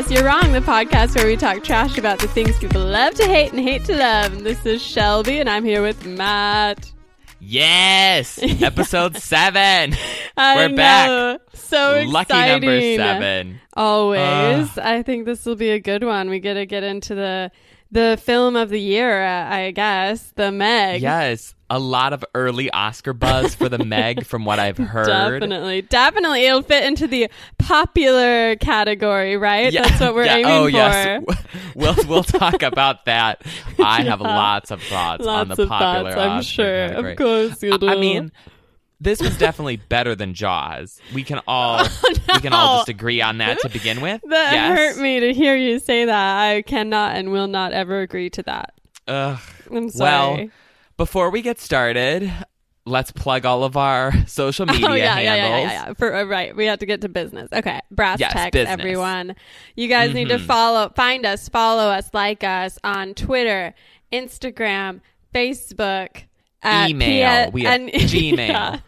P.S. You're Wrong, the podcast where we talk trash about the things people love to hate and hate to love. And this is Shelby, and I'm here with Matt. Yes, episode seven. I We're know. back. So exciting. Lucky number seven. Always. I think this will be a good one. We get to get into the the film of the year, uh, I guess, the Meg. Yes, a lot of early Oscar buzz for the Meg, from what I've heard. Definitely, definitely, it'll fit into the popular category, right? Yeah, That's what we're yeah, aiming oh, for. yes. We'll we'll talk about that. I have lots of thoughts on Lots the of popular thoughts, I'm sure. category. Of course, you do. I I mean, this was definitely better than Jaws. We can all oh, we can all just agree on that to begin with. that yes. hurt me to hear you say that. I cannot and will not ever agree to that. Ugh. I'm Well, sorry. Before we get started, let's plug all of our social media oh yeah, yeah, handles. yeah, yeah, yeah. For uh, right, we have to get to business. Okay, brass Yes, tacks, business. everyone. You guys need to Mhm. follow, find us, follow us, like us on Twitter, Instagram, Facebook, Email. P- We and- Gmail. Yeah.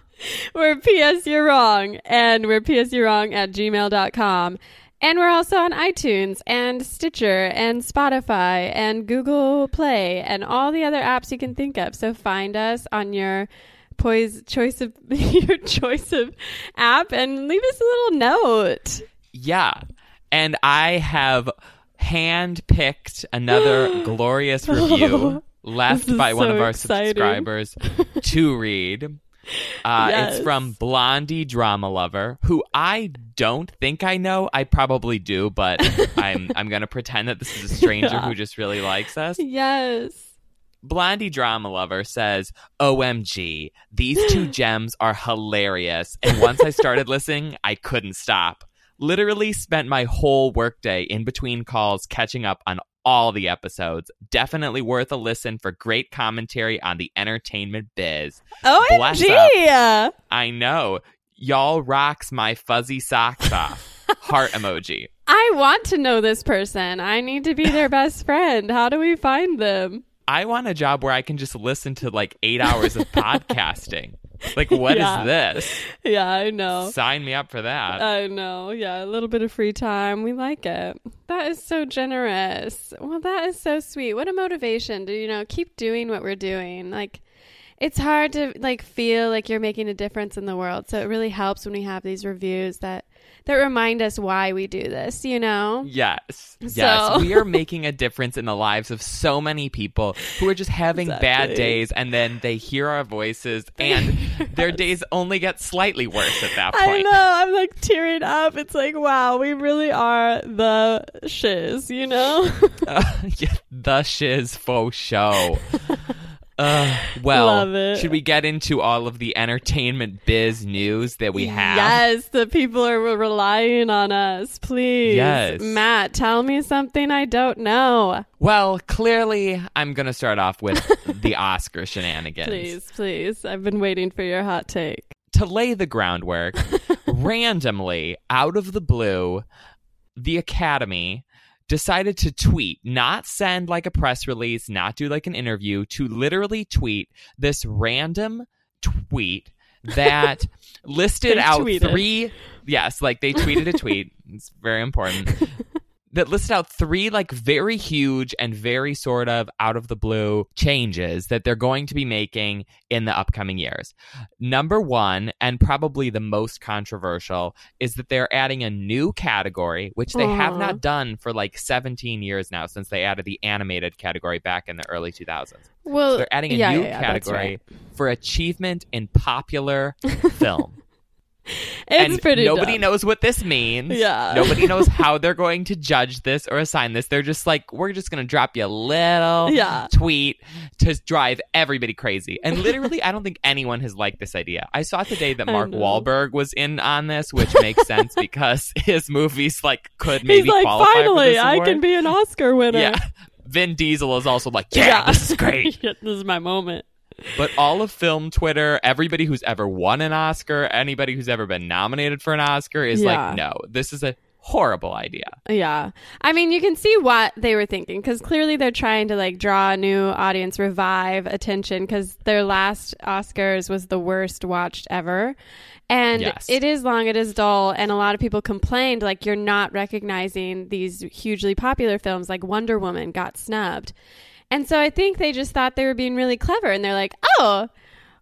We're PS You're Wrong, and we're PS You're Wrong at gmail.com. And we're also on iTunes and Stitcher and Spotify and Google Play and all the other apps you can think of. So find us on your poise choice of your choice of app and leave us a little note. Yeah. And I have hand picked another glorious review oh, left This is by one of our exciting. subscribers to read. Uh, Yes. It's from Blondie Drama Lover, who I don't think I know. I probably do, but I'm I'm gonna pretend that this is a stranger Yeah. who just really likes us. Yes. Blondie Drama Lover says, OMG, these two gems are hilarious. And once I started listening, I couldn't stop. Literally spent my whole workday in between calls catching up on all the episodes. Definitely worth a listen for great commentary on the entertainment biz. Oh, bless OMG. I know. Y'all rocks my fuzzy socks off. Heart emoji. I want to know this person. I need to be their best friend. How do we find them? I want a job where I can just listen to like eight hours of podcasting. Like, what is Yeah. this? Yeah, I know. Sign me up for that. I know. Yeah, a little bit of free time. We like it. That is so generous. Well, that is so sweet. What a motivation to, you know, keep doing what we're doing. Like it's hard to like feel like you're making a difference in the world. So it really helps when we have these reviews that that remind us why we do this, you know? yes. Yes. We are making a difference in the lives of so many people who are just having bad days and then they hear our voices and their days only get slightly worse at that point. I know. I'm like tearing up. It's like, wow, we really are the shiz, you know? Uh, yeah, the shiz faux show. Uh, well, should we get into all of the entertainment biz news that we have? Yes, the people are relying on us. Please. Yes. Matt, tell me something I don't know. Well, clearly, I'm going to start off with the Oscar shenanigans. Please, please. I've been waiting for your hot take. To lay the groundwork, randomly, out of the blue, the Academy decided to tweet, not send like a press release, not do like an interview, to literally tweet this random tweet that listed out tweeted. three. Yes, like they tweeted a tweet. It's very important. that listed out three like very huge and very sort of out of the blue changes that they're going to be making in the upcoming years. Number one, and probably the most controversial, is that they're adding a new category, which they have not done for like 17 years now since they added the animated category back in the early 2000s. Well, They're adding a yeah, new yeah, category right. for achievement in popular film. It's and pretty nobody dumb. knows what this means. Yeah. Nobody knows how they're going to judge this or assign this. They're just like, we're just going to drop you a little Yeah. tweet to drive everybody crazy. And literally, I don't think anyone has liked this idea. I saw today that Mark. Wahlberg was in on this, which makes sense because his movies like could maybe He's like, qualify for finally, I can be an Oscar winner. Yeah. Vin Diesel is also like, yeah, this is great. this is my moment. But all of film Twitter, everybody who's ever won an Oscar, anybody who's ever been nominated for an Oscar is Yeah. like, no, this is a horrible idea. Yeah. I mean, you can see what they were thinking because clearly they're trying to like draw a new audience, revive attention because their last Oscars was the worst watched ever. And Yes. it is long, it is dull. And a lot of people complained like you're not recognizing these hugely popular films like Wonder Woman got snubbed. And so I think they just thought they were being really clever and they're like, oh,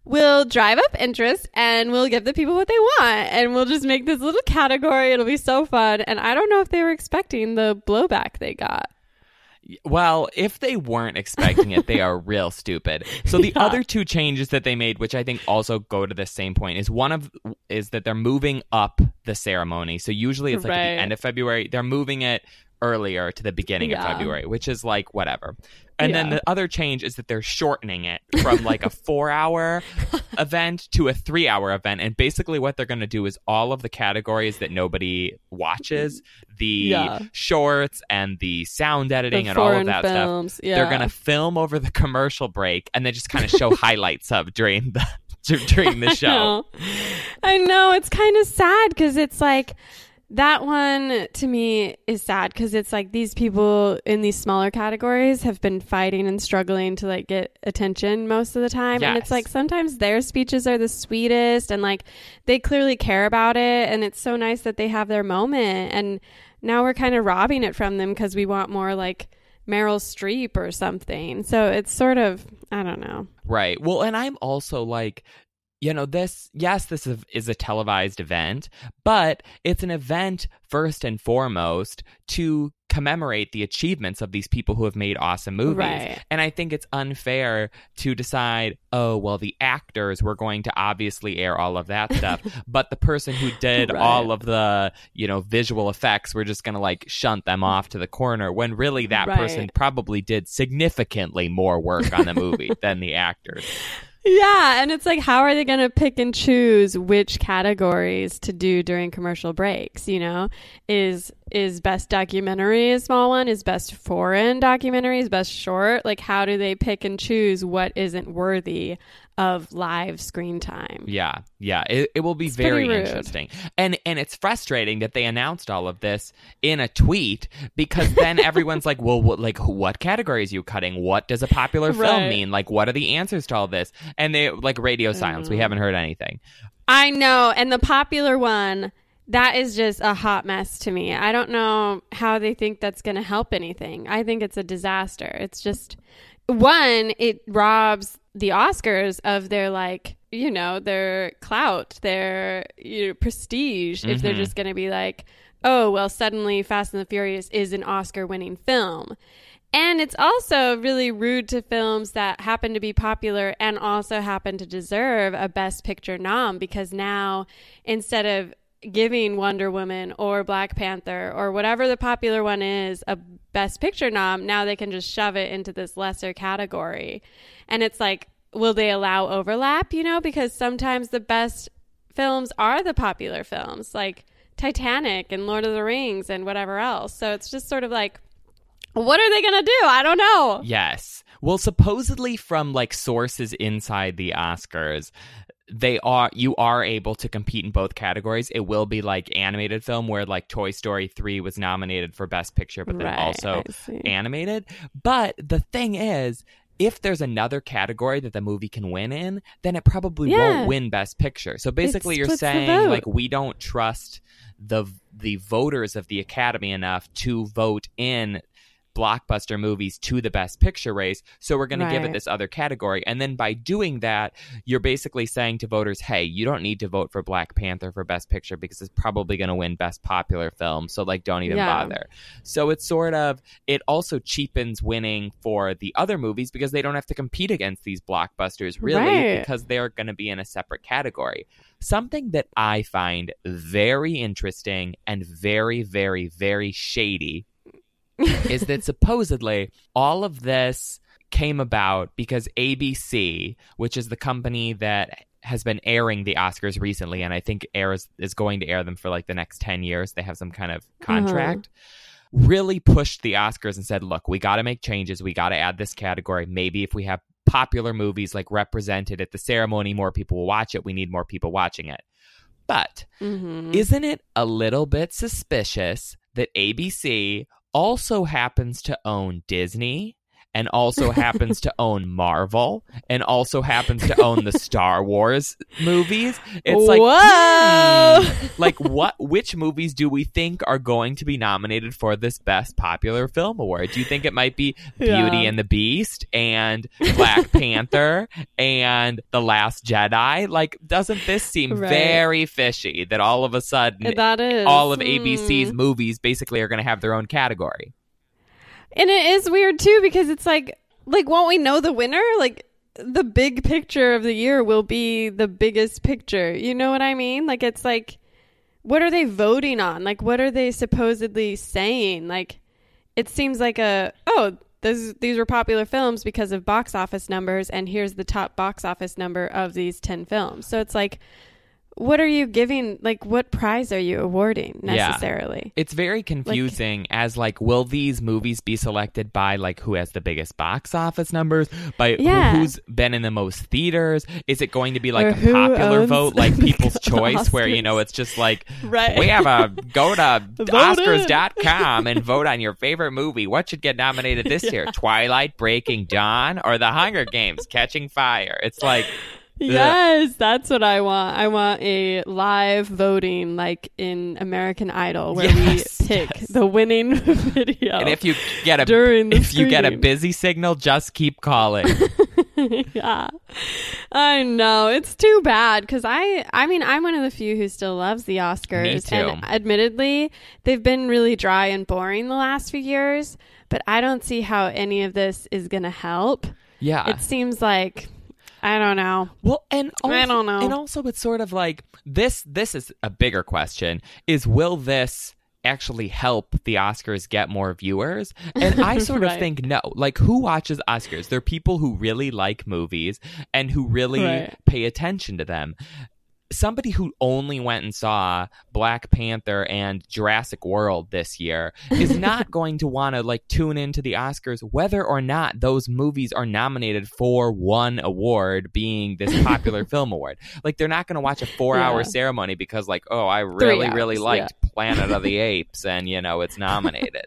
we'll drive up interest and we'll give the people what they want and we'll just make this little category. It'll be so fun. And I don't know if they were expecting the blowback they got. Well, if they weren't expecting it, they are real stupid. So the Yeah. other two changes that they made, which I think also go to the same point, is one of is that they're moving up the ceremony. So usually it's like at the end of February. They're moving it earlier to the beginning Yeah. of February, which is like whatever. And then the other change is that they're shortening it from like a four hour event to a three hour event. And basically, what they're going to do is all of the categories that nobody watches the Yeah. shorts and the sound editing The and all of that stuff. films. Yeah. They're going to film over the commercial break and then just kind of show highlights of during the during the I show. know. I know. It's kind of sad because it's like that one to me is sad because it's like these people in these smaller categories have been fighting and struggling to like get attention most of the time. And it's like sometimes their speeches are the sweetest and like they clearly care about it. And it's so nice that they have their moment. And now we're kind of robbing it from them because we want more like Meryl Streep or something. So it's sort of, I don't know. Right. Well, and I'm also like, you know, this, yes, this is, a televised event, but it's an event first and foremost to commemorate the achievements of these people who have made awesome movies. Right. And I think it's unfair to decide, oh, well, the actors were going to obviously air all of that stuff, but the person who did Right. all of the, you know, visual effects, we're just going to like shunt them off to the corner when really that Right. person probably did significantly more work on the movie than the actors. Yeah, and it's like, how are they going to pick and choose which categories to do during commercial breaks? You know, is is best documentary a small one? Is best foreign documentary? Is best short? Like, how do they pick and choose what isn't worthy of live screen time? Yeah, yeah, it, it will be It's very interesting, and and it's frustrating that they announced all of this in a tweet because then everyone's like, well, what, like what categories are you cutting? What does a popular film Right. mean? Like, what are the answers to all this? And they like radio silence. We Mm. haven't heard anything. I know, and the popular one. That is just a hot mess to me. I don't know how they think that's going to help anything. I think it's a disaster. It's just one, it robs the Oscars of their like, you know, their clout, their you know, prestige if they're Mhm. just going to be like, "Oh, well, suddenly Fast and the Furious is an Oscar-winning film." And it's also really rude to films that happen to be popular and also happen to deserve a Best Picture nom because now instead of giving Wonder Woman or Black Panther or whatever the popular one is a Best Picture nom, now they can just shove it into this lesser category. And it's like, will they allow overlap, you know? Because sometimes the best films are the popular films, like Titanic and Lord of the Rings and whatever else. So it's just sort of like, what are they going to do? I don't know. Yes. Well, supposedly from like sources inside the Oscars, they are you are able to compete in both categories. It will be like animated film where like Toy Story 3 was nominated for best picture but then Right, also animated. But the thing is if there's another category that the movie can win in, then it probably Yeah. won't win best picture. So basically you're saying like we don't trust the the voters of the academy enough to vote in blockbuster movies to the best picture race so we're going to give it this other category and then by doing that you're basically saying to voters hey you don't need to vote for black panther for best picture because it's probably going to win best popular film so like don't even Yeah. bother so it's sort of it also cheapens winning for the other movies because they don't have to compete against these blockbusters really Right. because they're going to be in a separate category something that i find very interesting and very very very shady is that supposedly all of this came about because ABC, which is the company that has been airing the Oscars recently, and I think airs is going to air them for like the next ten years. They have some kind of contract. Really pushed the Oscars and said, "Look, we got to make changes. We got to add this category. Maybe if we have popular movies like represented at the ceremony, more people will watch it. We need more people watching it." But Mhm. isn't it a little bit suspicious that ABC also happens to own Disney and also happens to own Marvel and also happens to own the Star Wars movies? It's like Whoa! hmm, like what which movies do we think are going to be nominated for this best popular film award? Do you think it might be Beauty Yeah. and the Beast and Black Panther and The Last Jedi? Like doesn't this seem Right. very fishy that all of a sudden that is all of hmm. ABC's movies basically are going to have their own category? And it is weird too because it's like like won't we know the winner? Like the big picture of the year will be the biggest picture. You know what I mean? Like it's like what are they voting on? Like what are they supposedly saying? Like it seems like a oh those these were popular films because of box office numbers and here's the top box office number of these 10 films. So it's like what are you giving like what prize are you awarding Yeah. necessarily? It's very confusing as like will these movies be selected by like who has the biggest box office numbers? By who- Yeah. who's been in the most theaters? Is it going to be like Or a popular vote? Like people's choice where you know it's just like Right. we have a go to oscars.com and vote on your favorite movie. What should get nominated this year? Twilight breaking dawn or the hunger games catching fire? It's like Yes, that's what I want. I want a live voting like in American Idol where Yes, we pick yes. the winning video. and if you get a During the if you get a busy signal just keep calling yeah. I know. It's too bad cuz I I mean, I'm one of the few who still loves the Oscars Me too. and admittedly, they've been really dry and boring the last few years, but I don't see how any of this is going to help. yeah It seems like I don't know. Well, and also, I don't know. And also, it's sort of like this. This is a bigger question: is will this actually help the Oscars get more viewers? And I sort of think no. Like, who watches Oscars? They're people who really like movies and who really Right. pay attention to them. Somebody who only went and saw Black Panther and Jurassic World this year is not going to want to like tune into the Oscars whether or not those movies are nominated for one award being this popular film award. Like they're not going to watch a 4-hour Yeah. ceremony because like, "Oh, I really really hours, liked Planet of the Apes and you know, it's nominated."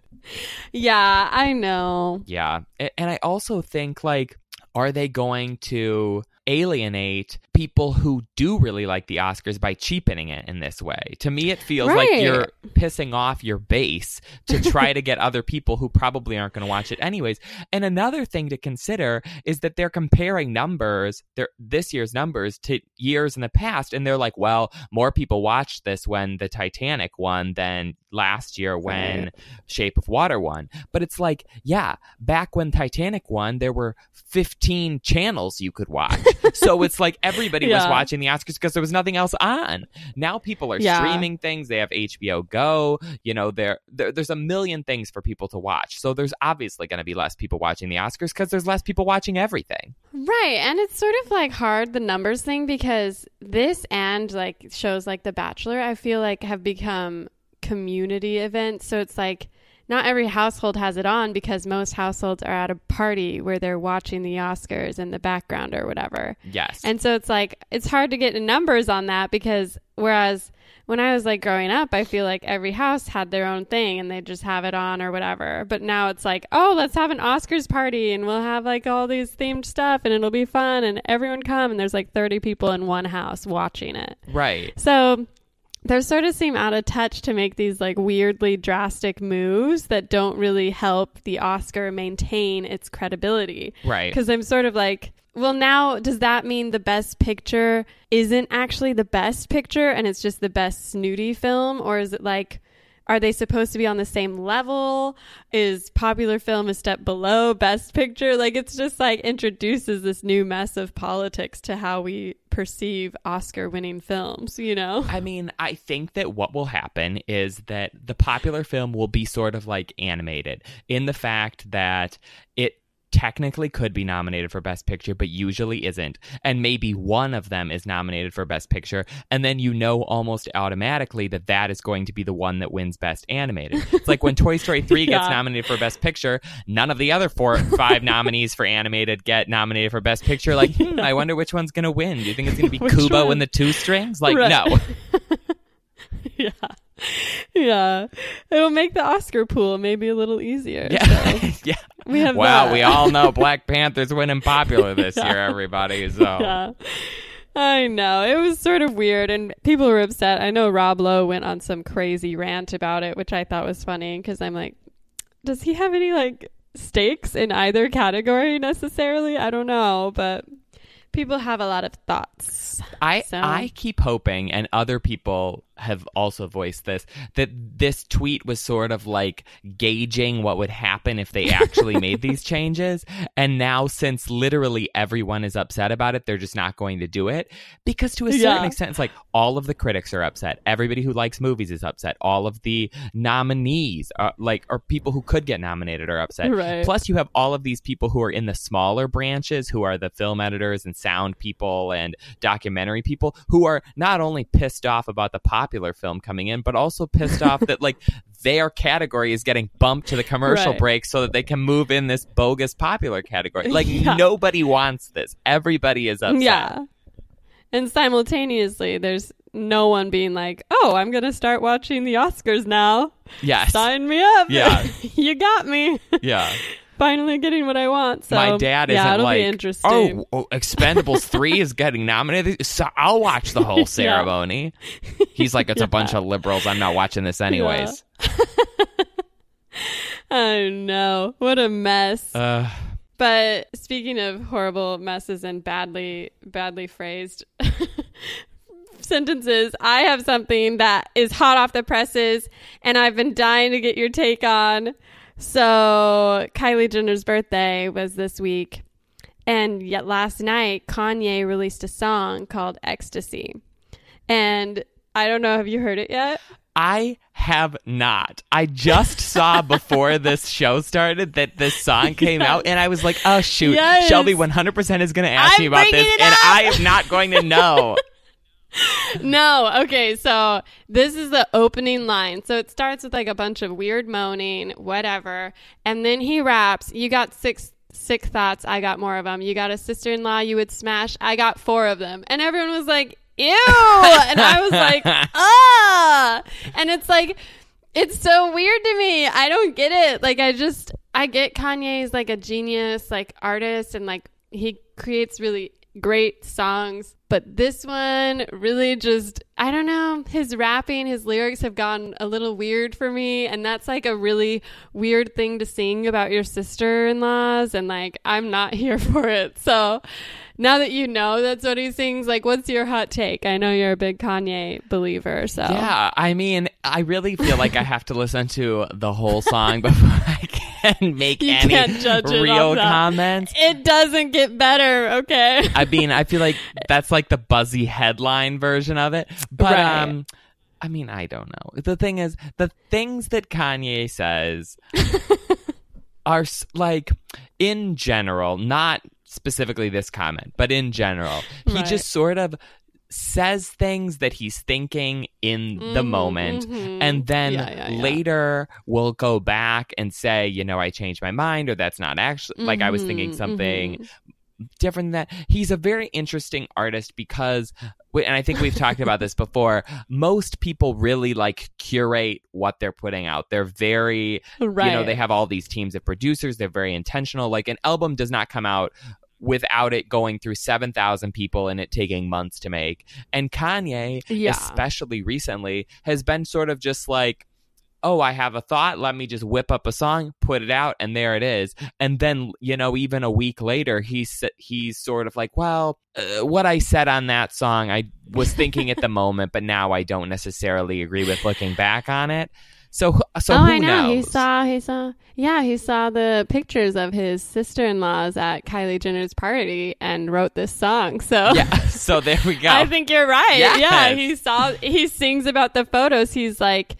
Yeah, I know. Yeah. And I also think like are they going to alienate people who do really like the Oscars by cheapening it in this way? To me it feels like you're pissing off your base to try to get other people who probably aren't going to watch it anyways. And another thing to consider is that they're comparing numbers, their this year's numbers to years in the past and they're like, well, more people watched this when the Titanic won than last year when Right. Shape of Water won. But it's like, yeah, back when Titanic won, there were 15 channels you could watch. So it's like everybody was watching the Oscars because there was nothing else on. Now people are Yeah. streaming things. They have HBO Go. You know, there there's a million things for people to watch. So there's obviously going to be less people watching the Oscars because there's less people watching everything. Right. And it's sort of like hard, the numbers thing, because this and like shows like The Bachelor, I feel like have become community events. So it's like not every household has it on because most households are at a party where they're watching the Oscars in the background or whatever. Yes. And so it's like it's hard to get numbers on that because whereas when I was like growing up, I feel like every house had their own thing and they just have it on or whatever. But now it's like, oh, let's have an Oscars party and we'll have like all these themed stuff and it'll be fun and everyone come and there's like 30 people in one house watching it. right. So they sort of seem out of touch to make these like weirdly drastic moves that don't really help the Oscar maintain its credibility. Right. Because I'm sort of like, well, now does that mean the best picture isn't actually the best picture and it's just the best snooty film? Or is it like, are they supposed to be on the same level? Is popular film a step below best picture? Like, it's just like introduces this new mess of politics to how we perceive Oscar winning films, you know? I mean, I think that what will happen is that the popular film will be sort of like animated in the fact that it technically could be nominated for best picture but usually isn't. And maybe one of them is nominated for best picture and then you know almost automatically that that is going to be the one that wins best animated. It's like when toy story 3 gets nominated for best picture none of the other four five nominees for animated get nominated for best picture. Like hmm, i wonder which one's going to win. Do you think it's going to be kubo one? and the two strings? Like Right. no. Yeah. Yeah. It'll make the Oscar pool maybe a little easier. Yeah, so yeah. we have Well, that. we all know Black Panther's winning popular this Yeah. year, everybody. So Yeah. I know. It was sort of weird and people were upset. I know Rob Lowe went on some crazy rant about it, which I thought was funny because I'm like, does he have any like stakes in either category necessarily? I don't know, but people have a lot of thoughts. I So- I keep hoping, and other people have also voiced this, that this tweet was sort of like gauging what would happen if they actually made these changes. And now, since literally everyone is upset about it, they're just not going to do it. Because to a certain Yeah. extent, it's like all of the critics are upset. Everybody who likes movies is upset. All of the nominees are like, or people who could get nominated are upset. Right. Plus, you have all of these people who are in the smaller branches, who are the film editors and sound people and documentary people, who are not only pissed off about the popular film coming in, but also pissed off that like their category is getting bumped to the commercial Right. break so that they can move in this bogus popular category. Like Yeah. nobody wants this. Everybody is upset. Yeah. And simultaneously, there's no one being like, oh, I'm going to start watching the Oscars now. Yes. Sign me up. Yeah. you got me. Yeah. Finally getting what I want. So, My dad yeah, isn't it'll like, be interesting. oh, oh, Expendables 3 is getting nominated. So I'll watch the whole ceremony. He's like, it's a bunch of liberals. I'm not watching this anyways. oh no, What a mess. Uh, But speaking of horrible messes and badly badly phrased sentences, I have something that is hot off the presses and I've been dying to get your take on. So, Kylie Jenner's birthday was this week. And yet last night Kanye released a song called Ecstasy. And I don't know, have you heard it yet? I have not. I just saw before this show started that this song came Yes. out, and I was like, oh, shoot. Yes. Shelby 100% is going to ask I'm me about this, and. I am not going to know. No, okay, so this is the opening line. So it starts with like a bunch of weird moaning, whatever, and then he raps, "You got six sick thoughts, I got more of them. You got a sister-in-law you would smash, I got four of them." And everyone was like, "Ew!" and I was like, "Ah!" And it's like it's so weird to me. I don't get it. Like I just I get Kanye is like a genius like artist and like he creates really great songs, but this one really just I don't know, his rapping, his lyrics have gone a little weird for me and that's like a really weird thing to sing about your sister-in-laws and like I'm not here for it. So now that you know that's what he sings, like what's your hot take? I know you're a big Kanye believer, so Yeah, I mean, I really feel like I have to listen to the whole song before I can make You any can't judge it real comments. It doesn't get better, okay? I mean, I feel like that's like the buzzy headline version of it. But Right. um I mean, I don't know. The thing is, the things that Kanye says are like in general, not specifically this comment, but in general, he Right. just sort of says things that he's thinking in the Mhm, moment and then Yeah, yeah, yeah. later we'll go back and say you know i changed my mind or that's not actually like i was thinking Mhm, something mhm. different than that. He's a very interesting artist because, and I think we've talked about this before. Most people really like curate what they're putting out. They're very, right. you know, they have all these teams of producers. They're very intentional. Like an album does not come out without it going through 7,000 people and it taking months to make. And Kanye, Yeah. especially recently, has been sort of just like, oh, I have a thought. Let me just whip up a song, put it out, and there it is. And then, you know, even a week later, he's he's sort of like, well, uh, what I said on that song, I was thinking at the moment, but now I don't necessarily agree with looking back on it. So, so oh, who I know. He saw. He saw. Yeah, he saw the pictures of his sister-in-laws at Kylie Jenner's party and wrote this song. So yeah. So there we go. I think you're right. Yes. Yeah, he saw. He sings about the photos. He's like.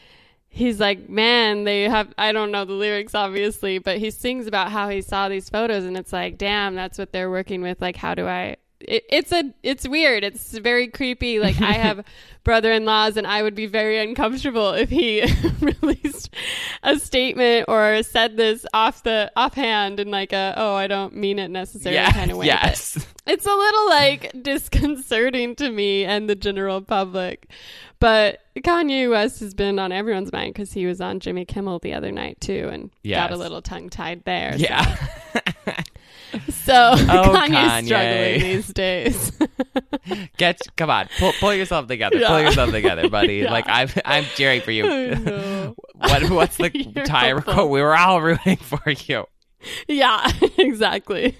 He's like, man, they have, I don't know the lyrics obviously, but he sings about how he saw these photos and it's like, damn, that's what they're working with. Like, how do I, it, it's a, it's weird. It's very creepy. Like, I have brother in laws and I would be very uncomfortable if he released a statement or said this off the, offhand in like a, oh, I don't mean it necessarily kind of way. Yes. It's a little like disconcerting to me and the general public. But Kanye West has been on everyone's mind because he was on Jimmy Kimmel the other night too and Yes. got a little tongue tied there. Yeah. So Oh, Kanye's Kanye. struggling these days. Get come on, pull, pull yourself together. Yeah. Pull yourself together, buddy. Yeah. Like I'm I'm cheering for you. what what's the You're tie helpful. record? We were all rooting for you. yeah, exactly.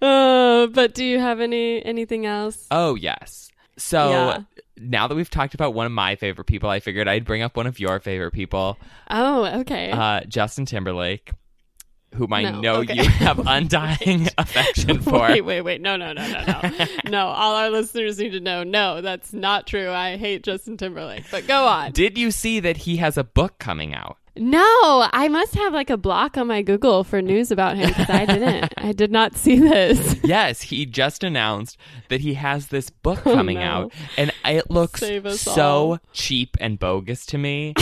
Uh, but do you have any anything else? Oh yes. So Yeah. now that we've talked about one of my favorite people, I figured I'd bring up one of your favorite people, Oh, okay. uh, Justin Timberlake, whom I No, know okay. you have undying affection for. Wait, wait, wait. No, no, no, no, no. no, all our listeners need to know. No, that's not true. I hate Justin Timberlake. But go on. Did you see that he has a book coming out? No, I must have like a block on my Google for news about him because I didn't. I did not see this. Yes, he just announced that he has this book Oh, coming no. out, and it looks so all. cheap and bogus to me.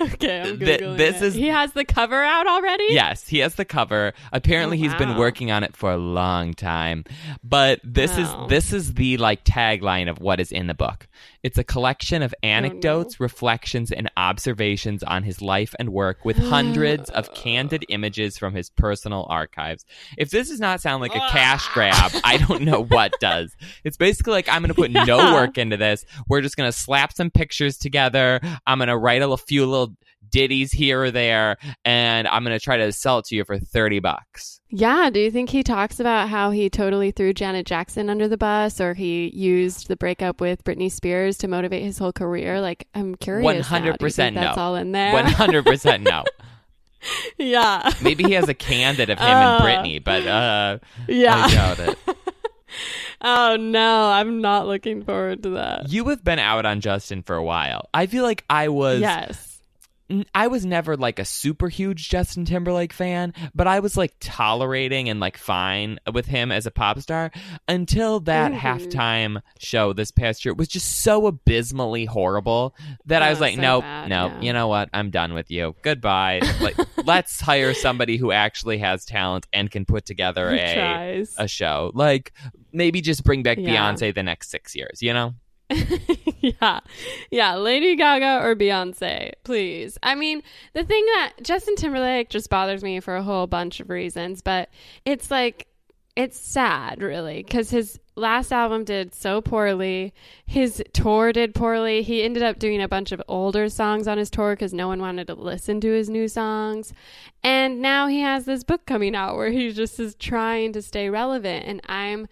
Okay, I'm Th- Googling this it. is- He has the cover out already? yes, he has the cover. Apparently, Oh, he's been wow. working on it for a long time. But this Wow. is this is the like tagline of what is in the book. It's a collection of oh, anecdotes, reflections, and observations on his life and work, with hundreds of candid images from his personal archives. If this does not sound like a cash grab, I don't know what does. It's basically like I'm going to put no work into this. We're just going to slap some pictures together. I'm going to write a l- few little ditties here or there, and I'm going to try to sell it to you for 30 bucks. Yeah. Do you think he talks about how he totally threw Janet Jackson under the bus or he used the breakup with Britney Spears to motivate his whole career? Like, I'm curious. now. Do you 100% think That's no. all in there. 100% no. yeah. Maybe he has a candid of him Uh, and Britney, but uh, Yeah. I doubt it. oh, no. I'm not looking forward to that. You have been out on Justin for a while. I feel like I was yes. I was never like a super huge Justin Timberlake fan, but I was like tolerating and like fine with him as a pop star until that Mhm. halftime show this past year was just so abysmally horrible that I was Oh, like, so nope, bad, nope, yeah. you know what? I'm done with you. Goodbye. like, let's hire somebody who actually has talent and can put together He a tries. a show. Like maybe just bring back Yeah. Beyonce the next six years. You know? yeah. Yeah. Lady Gaga or Beyonce, please. I mean, the thing that Justin Timberlake just bothers me for a whole bunch of reasons, but it's like, it's sad, really, because his last album did so poorly. His tour did poorly. He ended up doing a bunch of older songs on his tour because no one wanted to listen to his new songs. And now he has this book coming out where he just is trying to stay relevant. And I'm.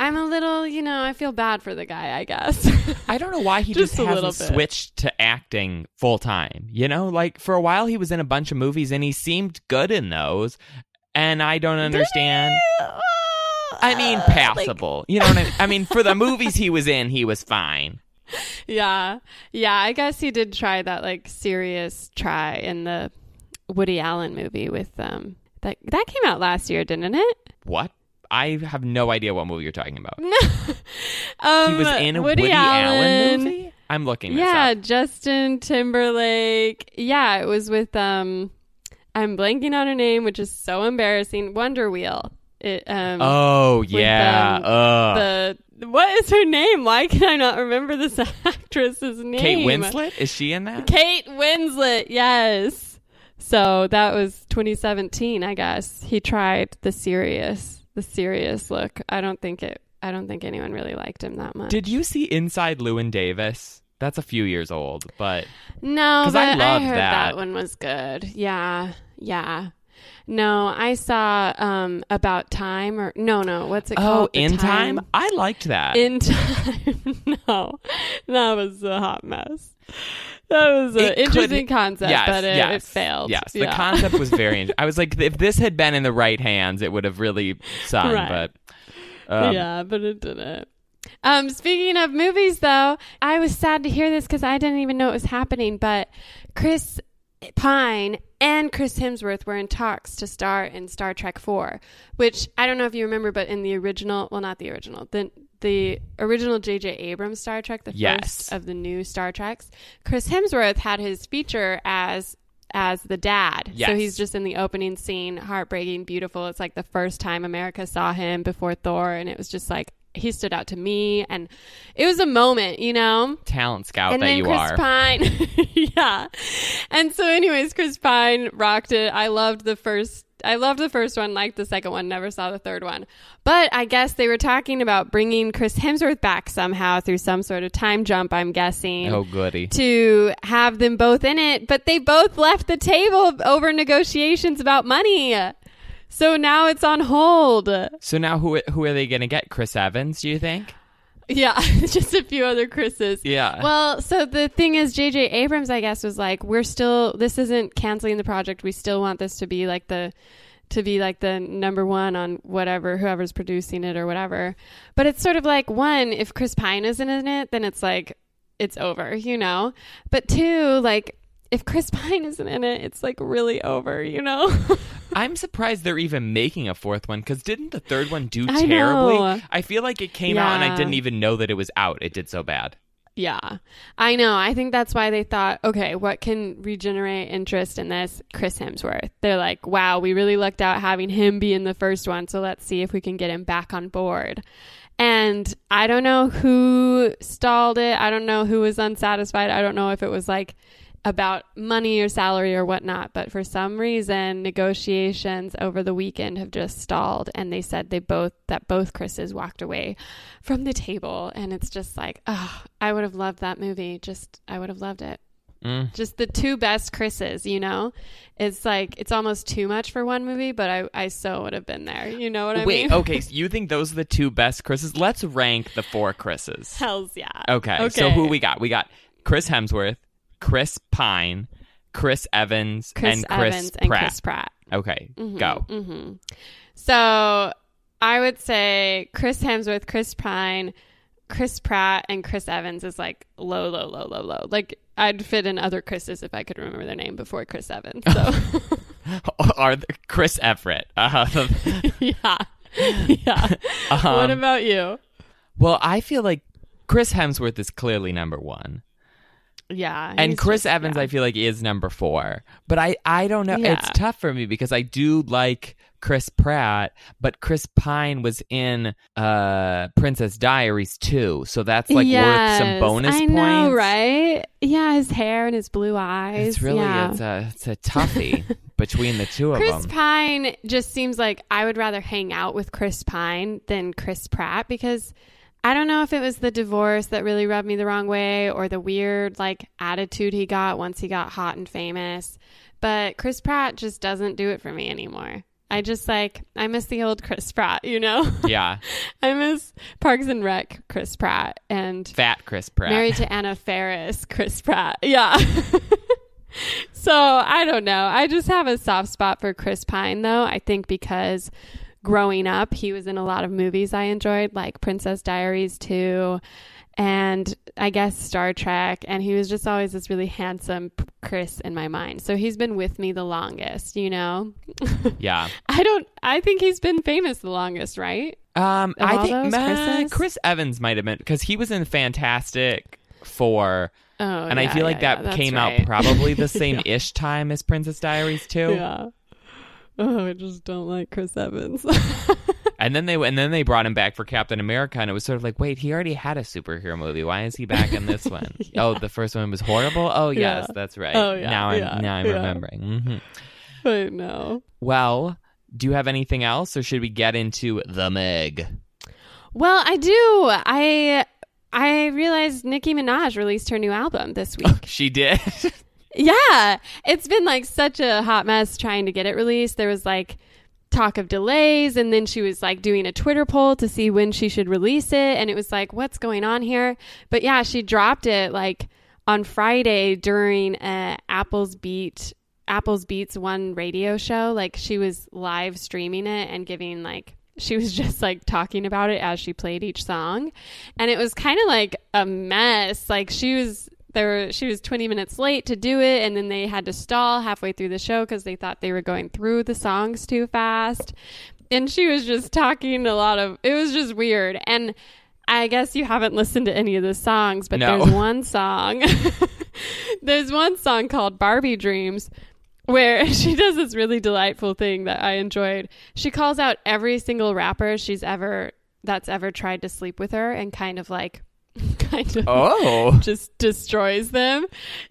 I'm a little, you know, I feel bad for the guy, I guess. I don't know why he Just just, hasn't switched to acting full time. You know, like for a while he was in a bunch of movies and he seemed good in those. And I don't understand. I mean, Uh, passable. you know what I mean? I mean, for the movies he was in, he was fine. yeah. Yeah, I guess he did try that like serious try in the Woody Allen movie with um that that came out last year, didn't it? What? I have no idea what movie you're talking about. um, He was in a Woody, Allen, movie? I'm looking Yeah. Justin Timberlake. Yeah, it was with um I'm blanking on her name, which is so embarrassing. Wonder Wheel. It um Oh, yeah. um, Ugh. the what is her name? Why can I not remember this actress's name? Kate Winslet? Is she in that? Kate Winslet, yes. So that was 2017, I guess. He tried the serious, the serious look. I don't think it. I don't think anyone really liked him that much. Did you see Inside Llewyn Davis? That's a few years old, but No, 'Cause but I heard that. that. one was good. Yeah, yeah. No, I saw um about time or no, no. What's it oh, called? Oh, in time? I liked that. In time. no, that was a hot mess. That was an It could- interesting concept, yes, but it, yes, it failed. Yes, the concept was very. I was like, if this had been in the right hands, it would have really sung. Right. But um, yeah, but it didn't. Um, speaking of movies, though, I was sad to hear this because I didn't even know it was happening. But Chris Pine and Chris Hemsworth were in talks to star in Star Trek Four, which I don't know if you remember, but in the original, well, not the original, the the original J.J. Abrams Star Trek, the Yes. first of the new Star Treks, Chris Hemsworth had his feature as as the dad. So he's just in the opening scene, heartbreaking, beautiful. It's like the first time America saw him before Thor, and it was just like he stood out to me, and it was a moment, you know. Talent scout and that you Chris are. Pine, yeah. And so, anyways, Chris Pine rocked it. I loved the first. I loved the first one, liked the second one, never saw the third one. But I guess they were talking about bringing Chris Hemsworth back somehow through some sort of time jump, I'm guessing oh, goody. to have them both in it, but they both left the table over negotiations about money. So now it's on hold. So now who who are they going to get? Chris Evans, do you think? Yeah, just a few other Chris's. Yeah. Well, so the thing is, J.J. Abrams, I guess, was like, we're still, this isn't canceling the project. We still want this to be like the, to be like the number one on whatever, whoever's producing it or whatever. But it's sort of like, one, if Chris Pine isn't in it, then it's like, it's over, you know? But two, like, if Chris Pine isn't in it, it's like really over, you know? I'm surprised they're even making a fourth one because didn't the third one do I terribly? know. I feel like it came out and I didn't even know that it was out. It did so bad. Yeah, I know. I think that's why they thought, okay, what can regenerate interest in this? Chris Hemsworth. They're like, wow, we really lucked out having him be in the first one, so let's see if we can get him back on board. And I don't know who stalled it. I don't know who was unsatisfied. I don't know if it was like about money or salary or whatnot, but for some reason, negotiations over the weekend have just stalled. And they said they both, that both Chris's walked away from the table. And it's just like, oh, I would have loved that movie. Just, I would have loved it. Mm. Just the two best Chris's, you know? It's like, it's almost too much for one movie, but I, I so would have been there. You know what I Wait, mean? Wait, okay, so you think those are the two best Chris's? Let's rank the four Chris's. Hells yeah. Okay, so who we got? We got Chris Hemsworth, Chris Pine, Chris Evans, Chris and Chris Evans and Pratt. Chris Pratt. Okay, Mhm, go. mhm. So I would say Chris Hemsworth, Chris Pine, Chris Pratt, and Chris Evans is like low, low, low, low, low. Like I'd fit in other Chris's if I could remember their name before Chris Evans. So Are Chris Everett? Uh, yeah, yeah. what Um, about you? well, I feel like Chris Hemsworth is clearly number one. Yeah, and Chris just- Evans, yeah. I feel like is number four. But I, I don't know. Yeah. It's tough for me because I do like Chris Pratt, but Chris Pine was in uh Princess Diaries too, so that's like worth some bonus I points. know, right? Yeah, his hair and his blue eyes. It's really yeah. it's a it's a toughie between the two of Chris them. Chris Pine just seems like I would rather hang out with Chris Pine than Chris Pratt because I don't know if it was the divorce that really rubbed me the wrong way or the weird like attitude he got once he got hot and famous. But Chris Pratt just doesn't do it for me anymore. I just like I miss the old Chris Pratt, you know? yeah, I miss Parks and Rec Chris Pratt and fat Chris Pratt. Married to Anna Faris, Chris Pratt. Yeah. so I don't know. I just have a soft spot for Chris Pine, though. I think because growing up, he was in a lot of movies I enjoyed, like Princess Diaries 2 and I guess Star Trek. And he was just always this really handsome Chris in my mind. So he's been with me the longest, you know? yeah. I don't, I think he's been famous the longest, right? Um, Of I think? Chris Evans might have been because he was in Fantastic Four, Oh, and I feel like yeah, that yeah, came right. out probably the same ish time as Princess Diaries too. Yeah. Oh, I just don't like Chris Evans. And then they and then they brought him back for Captain America, and it was sort of like, wait, he already had a superhero movie. Why is he back in this one? Oh, the first one was horrible. Oh, yes, Yeah. that's right. Oh, yeah, now I'm yeah, now I'm yeah. remembering. hmm I know. Well, do you have anything else, or should we get into the Meg? Well, I do. I I realized Nicki Minaj released her new album this week. She did. Yeah, it's been like such a hot mess trying to get it released. There was like talk of delays and then she was like doing a Twitter poll to see when she should release it and it was like what's going on here? But yeah, she dropped it like on Friday during uh, Apple's Beat Apple's Beats one radio show. Like she was live streaming it and giving like she was just like talking about it as she played each song. And it was kind of like a mess. Like she was there she was 20 minutes late to do it and then they had to stall halfway through the show cuz they thought they were going through the songs too fast. And she was just talking a lot of it was just weird. And I guess you haven't listened to any of the songs, but No. there's one song. there's one song called Barbie Dreams where she does this really delightful thing that I enjoyed. She calls out every single rapper she's ever that's ever tried to sleep with her and kind of like kind of Oh. just destroys them.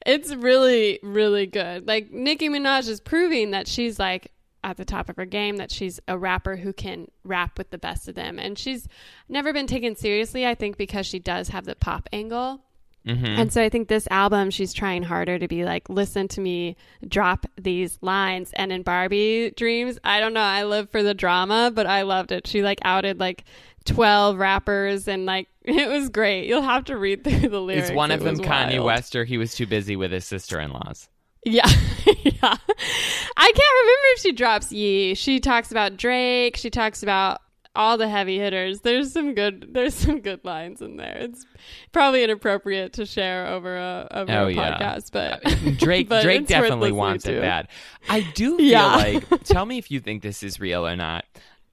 It's really, really good. Like Nicki Minaj is proving that she's like at the top of her game, that she's a rapper who can rap with the best of them. And she's never been taken seriously, I think, because she does have the pop angle. hmm And so I think this album, she's trying harder to be like, listen to me drop these lines. And in Barbie Dreams, I don't know, I live for the drama, but I loved it. She like outed like 12 rappers and like, it was great. You'll have to read through the lyrics. Is one It of them Kanye wild. West or he was too busy with his sister in laws? Yeah. yeah. I can't remember if she drops Yee. She talks about Drake. She talks about all the heavy hitters. There's some good there's some good lines in there. It's probably inappropriate to share over a over Oh, a yeah. podcast, but uh, Drake but Drake definitely wants to. it bad. I do feel Yeah. like tell me if you think this is real or not.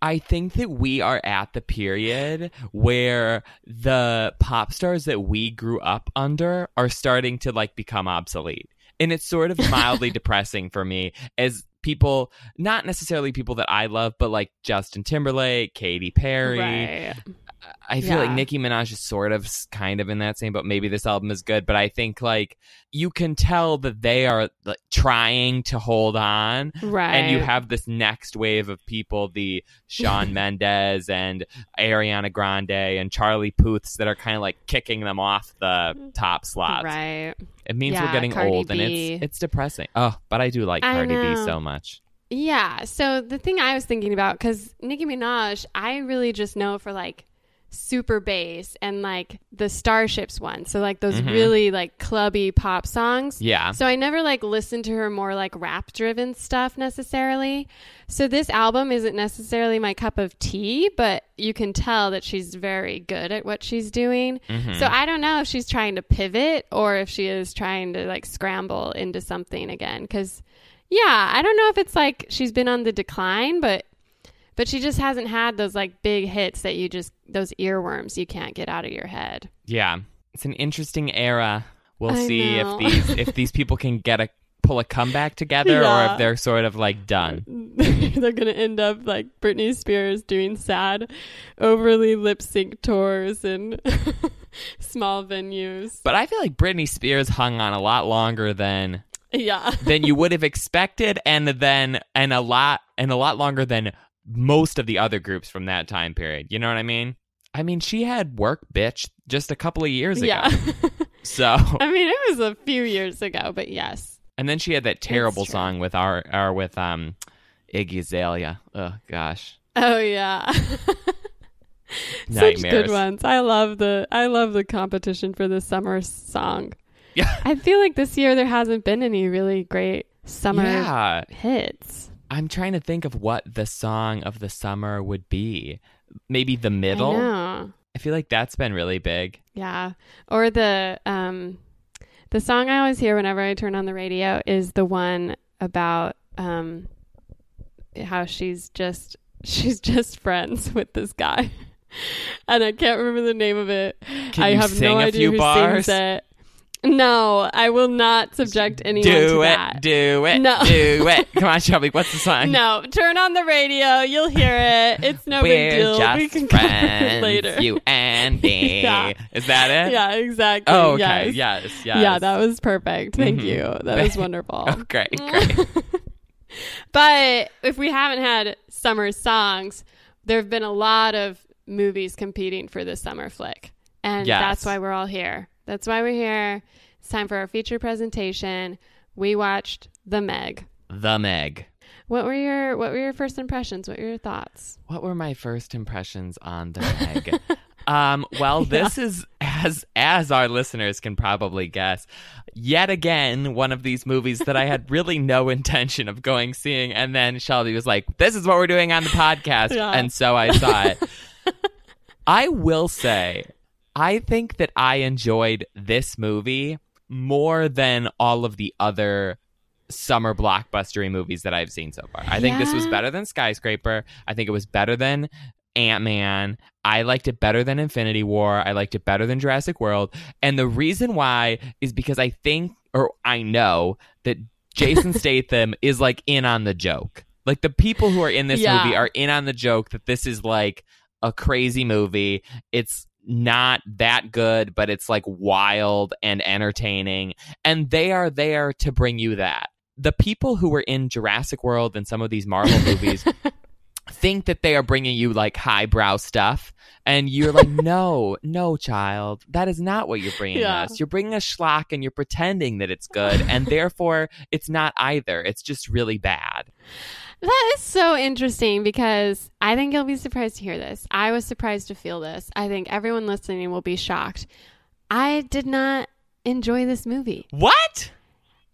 I think that we are at the period where the pop stars that we grew up under are starting to like become obsolete. And it's sort of mildly depressing for me as people not necessarily people that I love, but like Justin Timberlake, Katy Perry, Right. I feel like Yeah. Nicki Minaj is sort of kind of in that same, but maybe this album is good. But I think like you can tell that they are like, trying to hold on, Right. and you have this next wave of people, the Shawn Mendes and Ariana Grande and Charlie Puths, that are kind of like kicking them off the top slots. Right. It means Yeah, we're getting Cardi old, and it's it's depressing. Oh, but I do like I Cardi B so much. Yeah. So the thing I was thinking about, because Nicki Minaj, I really just know for like super bass and like the Starships one. So like those Mhm. really like clubby pop songs. Yeah. So I never like listened to her more like rap driven stuff necessarily. So this album isn't necessarily my cup of tea, but you can tell that she's very good at what she's doing. Mhm. So I don't know if she's trying to pivot or if she is trying to like scramble into something again cuz yeah, I don't know if it's like she's been on the decline, but but she just hasn't had those like big hits that you just those earworms you can't get out of your head. Yeah, it's an interesting era. We'll I see know. if these if these people can get a pull a comeback together or if they're sort of like done. They're gonna end up like Britney Spears doing sad, overly lip sync tours and small venues. But I feel like Britney Spears hung on a lot longer than Yeah, than you would have expected, and then and a lot and a lot longer than most of the other groups from that time period. You know what I mean? I mean, she had work, bitch, just a couple of years ago. yeah. So, I mean, it was a few years ago, but yes. and then she had that terrible song with our or with um Iggy Azalea. Oh gosh, Oh yeah. Such good ones. I love the I love the competition for the summer song. Yeah. I feel like this year there hasn't been any really great summer Yeah, hits. I'm trying to think of what the song of the summer would be. Maybe the I middle. know. I feel like that's been really big. Yeah. Or the um the song I always hear whenever I turn on the radio is the one about um how she's just she's just friends with this guy. and I can't remember the name of it. Can I you have sing no a idea few who bars? sings it. No, I will not subject anyone do to it, that. do it, Do it. No. do it. Come on, Shelby. What's the song? No, turn on the radio. You'll hear it. It's no We're big deal. just we can friends, later. you and me. Yeah. Is that it? yeah, exactly. Oh, okay. Yes. Yes. Yes. Yeah, that was perfect. Thank Mhm. you. That was wonderful. Oh, great, great. but if we haven't had summer songs, there have been a lot of movies competing for the summer flick. And Yes. that's why we're all here. That's why we're here. It's time for our feature presentation. We watched The Meg. the Meg. What were your what were your first impressions? What were your thoughts? What were my first impressions on the Meg? um, well, this is as as our listeners can probably guess, yet again one of these movies that I had really no intention of going seeing, and then Shelby was like, "This is what we're doing on the podcast," Yeah. and so I saw it. I will say, I think that I enjoyed this movie more than all of the other summer blockbustery movies that I've seen so far. I think this was better than Skyscraper. I think it was better than Ant Man. I liked it better than Infinity War. I liked it better than Jurassic World. And the reason why is because I think, or I know, that Jason Statham is like in on the joke. Like the people who are in this Yeah. movie are in on the joke that this is like a crazy movie. It's not that good, but it's like wild and entertaining. And they are there to bring you that. The people who were in Jurassic World and some of these Marvel movies think that they are bringing you like highbrow stuff. And you're like, no, no, child, that is not what you're bringing Yeah. us. You're bringing a schlock and you're pretending that it's good. And therefore, it's not either. It's just really bad. That is so interesting because I think you'll be surprised to hear this. I was surprised to feel this. I think everyone listening will be shocked. I did not enjoy this movie. What?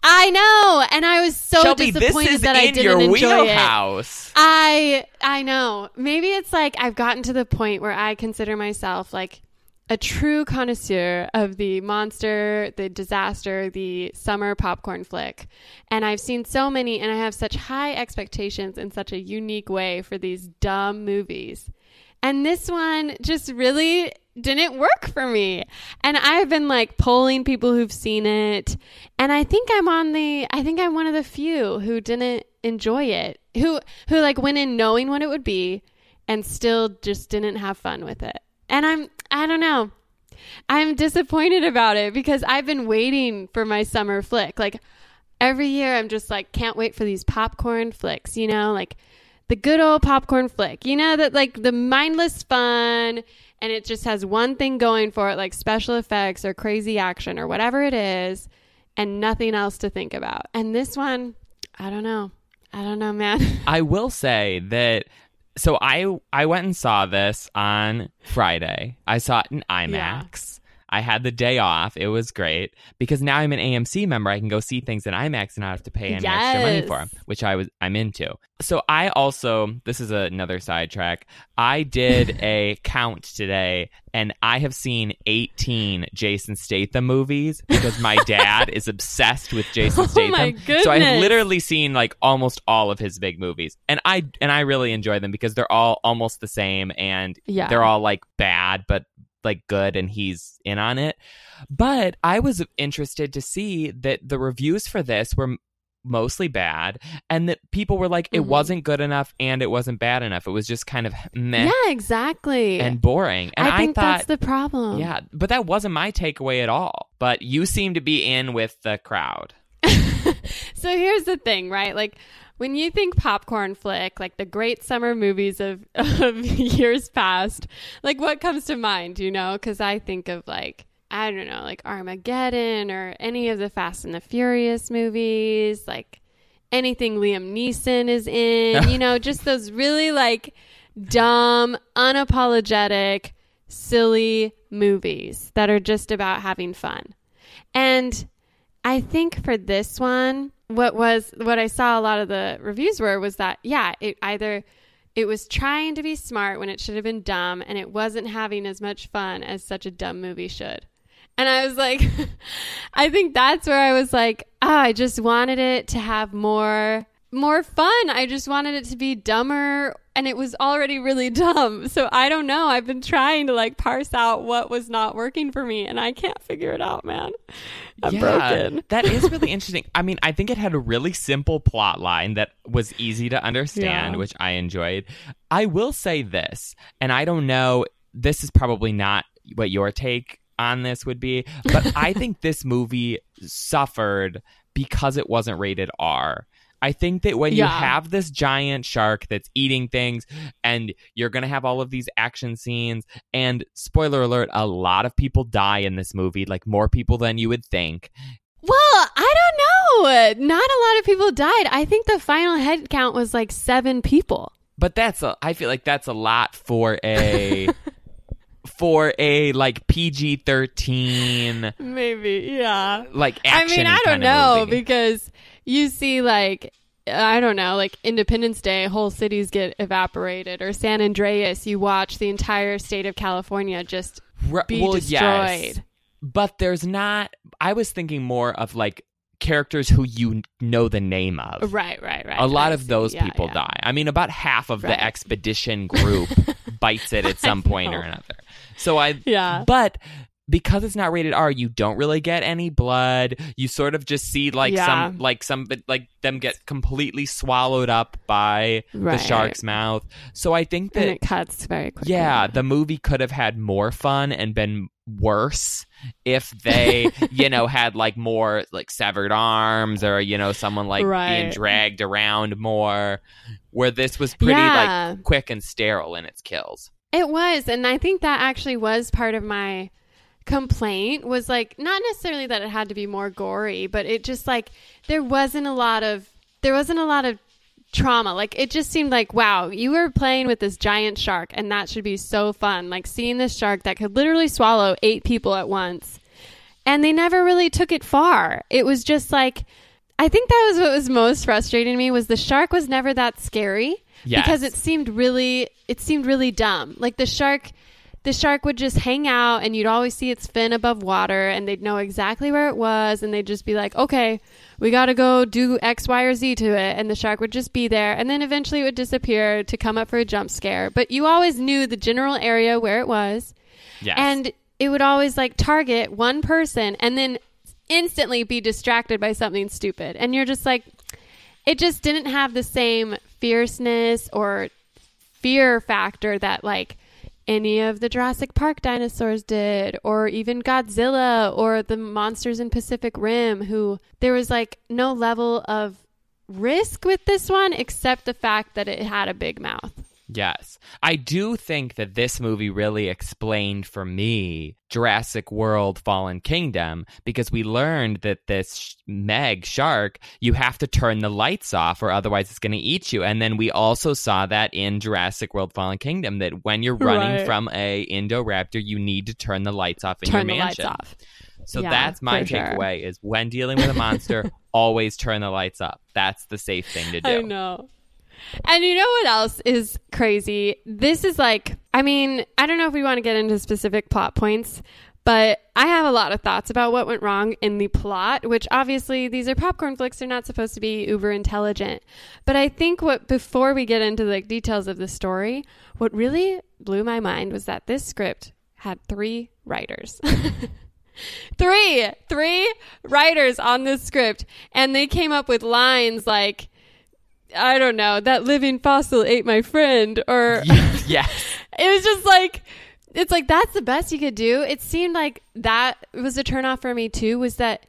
I know, and I was so Shelby, disappointed is that I didn't your enjoy it. wheelhouse. I I know. Maybe it's like I've gotten to the point where I consider myself like a true connoisseur of the monster, the disaster, the summer popcorn flick. And I've seen so many and I have such high expectations in such a unique way for these dumb movies. And this one just really didn't work for me. And I've been like polling people who've seen it. And I think I'm on the I think I'm one of the few who didn't enjoy it. Who who like went in knowing what it would be and still just didn't have fun with it. And I'm I don't know. I'm disappointed about it because I've been waiting for my summer flick. Like every year I'm just like can't wait for these popcorn flicks, you know, like the good old popcorn flick. You know that like the mindless fun and it just has one thing going for it like special effects or crazy action or whatever it is and nothing else to think about. And this one, I don't know. I don't know, man. I will say that. So I I went and saw this on Friday. I saw it in IMAX. I had the day off. It was great because now I'm an AMC member. I can go see things in IMAX and not have to pay any extra money for them, which I was I'm into. So I also this is another sidetrack. I did a count today, and I have seen 18 Jason Statham movies because my dad is obsessed with Jason Oh Statham. So I've literally seen like almost all of his big movies, and I and I really enjoy them because they're all almost the same, and Yeah. they're all like bad but like good, and he's in on it. But I was interested to see that the reviews for this were mostly bad, and that people were like, it Mhm. wasn't good enough and it wasn't bad enough. It was just kind of meh yeah, exactly. and boring. And I I, think thought. that's the problem. yeah, but that wasn't my takeaway at all. But you seem to be in with the crowd. so here's the thing, right? Like when you think popcorn flick, like the great summer movies of, of years past, like what comes to mind, you know? Because I think of like, I don't know, like Armageddon or any of the Fast and the Furious movies, like anything Liam Neeson is in, you know, just those really like dumb, unapologetic, silly movies that are just about having fun. And I think for this one, what was what I saw a lot of the reviews were was that yeah, it either it was trying to be smart when it should have been dumb and it wasn't having as much fun as such a dumb movie should. And I was like I think that's where I was like, oh, I just wanted it to have more more fun. I just wanted it to be dumber and it was already really dumb. So I don't know. I've been trying to like parse out what was not working for me and I can't figure it out, man. I'm broken. that is really interesting. I mean, I think it had a really simple plot line that was easy to understand, Yeah. which I enjoyed. I will say this, and I don't know, this is probably not what your take on this would be, but I think this movie suffered because it wasn't rated R. I think that when you have this giant shark that's eating things and you're going to have all of these action scenes and spoiler alert a lot of people die in this movie like more people than you would think Well, I don't know. Not a lot of people died. I think the final head count was like seven people. But that's a I feel like that's a lot for a for a like PG thirteen Maybe, yeah. like I mean, I don't know movie. because you see, like, I don't know, like Independence Day, whole cities get evaporated, or San Andreas, you watch the entire state of California just be well, destroyed. yes. But there's not I was thinking more of like characters who you know the name of. Right, right, right. A lot I of see. those Yeah, people yeah. die. I mean, about half of Right. the expedition group bites it at some point or another. So I Yeah. But because it's not rated R, you don't really get any blood. You sort of just see like Yeah. some like some like them get completely swallowed up by the shark's mouth. So I think and that it cuts very quickly. yeah, the movie could have had more fun and been worse if they, you know, had like more like severed arms or you know someone like being dragged around more. Where this was pretty Yeah. like quick and sterile in its kills. It was, and I think that actually was part of my complaint was like not necessarily that it had to be more gory, but it just like there wasn't a lot of there wasn't a lot of trauma. Like it just seemed like wow, you were playing with this giant shark and that should be so fun. Like seeing this shark that could literally swallow 8 people at once. And they never really took it far. It was just like I think that was what was most frustrating to me was the shark was never that scary Yes. because it seemed really it seemed really dumb. Like the shark the shark would just hang out and you'd always see its fin above water and they'd know exactly where it was and they'd just be like, "Okay, we got to go do X, Y, or Z to it." And the shark would just be there and then eventually it would disappear to come up for a jump scare. But you always knew the general area where it was Yes. and it would always like target one person and then instantly be distracted by something stupid and you're just like it just didn't have the same fierceness or fear factor that like any of the Jurassic Park dinosaurs did or even Godzilla or the monsters in Pacific Rim who there was like no level of risk with this one except the fact that it had a big mouth. Yes. I do think that this movie really explained for me Jurassic World Fallen Kingdom because we learned that this Meg shark, you have to turn the lights off or otherwise it's going to eat you. And then we also saw that in Jurassic World Fallen Kingdom that when you're running Right. from a Indoraptor, you need to turn the lights off in Turn the your lights mansion. off. So Yeah, that's my for sure. takeaway is when dealing with a monster, always turn the lights up. That's the safe thing to do. I know. And you know what else is crazy? This is like, I mean, I don't know if we want to get into specific plot points, but I have a lot of thoughts about what went wrong in the plot, which obviously these are popcorn flicks. They're not supposed to be uber intelligent. But I think what, before we get into the details of the story, what really blew my mind was that this script had three writers. three, three writers on this script. And they came up with lines like, I don't know, that living fossil ate my friend, or yes. it was just like, it's like that's the best you could do. It seemed like that was a turnoff for me too. Was that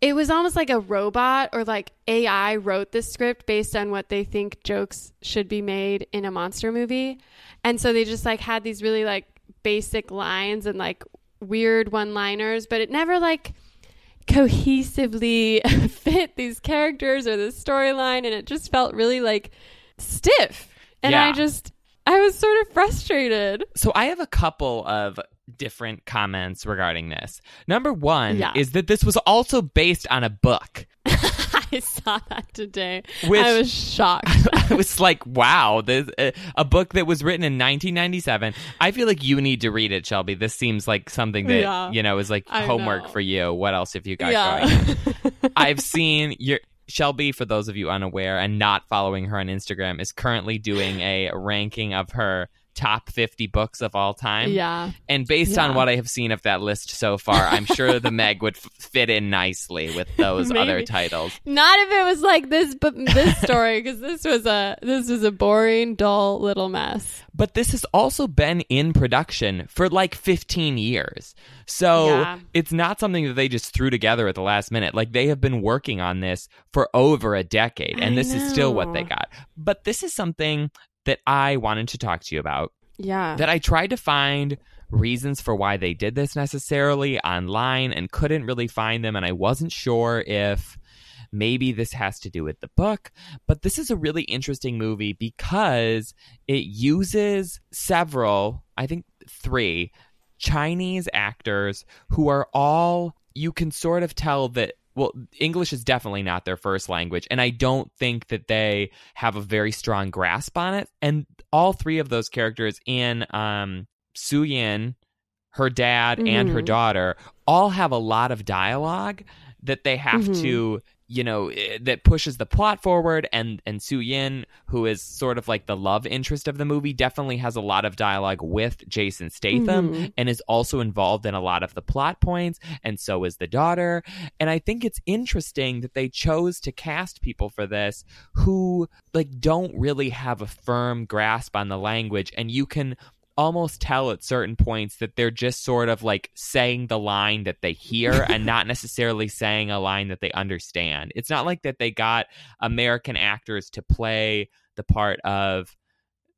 it was almost like a robot or like AI wrote this script based on what they think jokes should be made in a monster movie, and so they just like had these really like basic lines and like weird one-liners, but it never like cohesively fit these characters or the storyline and it just felt really like stiff and i just i was sort of frustrated So I have a couple of different comments regarding this. Number one Yeah. is that this was also based on a book. i saw that today Which- i was shocked I was like, wow, this uh, a book that was written in 1997. I feel like you need to read it, Shelby. This seems like something that Yeah. you know is like I homework know. for you. What else have you got going? I've seen your Shelby, for those of you unaware and not following her on Instagram, is currently doing a ranking of her top 50 books of all time. yeah And based on what I have seen of that list so far, I'm sure the Meg would f- fit in nicely with those other titles. not if it was like this but this story because this was a this was a boring dull little mess But this has also been in production for like 15 years. So Yeah. it's not something that they just threw together at the last minute. Like they have been working on this for over a decade, and I this is still what they got. But this is something that I wanted to talk to you about. yeah that I tried to find reasons for why they did this necessarily online and couldn't really find them. And I wasn't sure if maybe this has to do with the book. But this is a really interesting movie because it uses several, I think three, Chinese actors who are all, you can sort of tell that. Well, English is definitely not their first language, and I don't think that they have a very strong grasp on it. And all three of those characters in um, Su Yin, her dad, and her Mhm. daughter all have a lot of dialogue that they have Mhm. to you know eh, that pushes the plot forward and and Su Yin who is sort of like the love interest of the movie definitely has a lot of dialogue with Jason Statham Mhm. and is also involved in a lot of the plot points and so is the daughter and I think it's interesting that they chose to cast people for this who like don't really have a firm grasp on the language and you can almost tell at certain points that they're just sort of like saying the line that they hear and not necessarily saying a line that they understand. It's not like that they got American actors to play the part of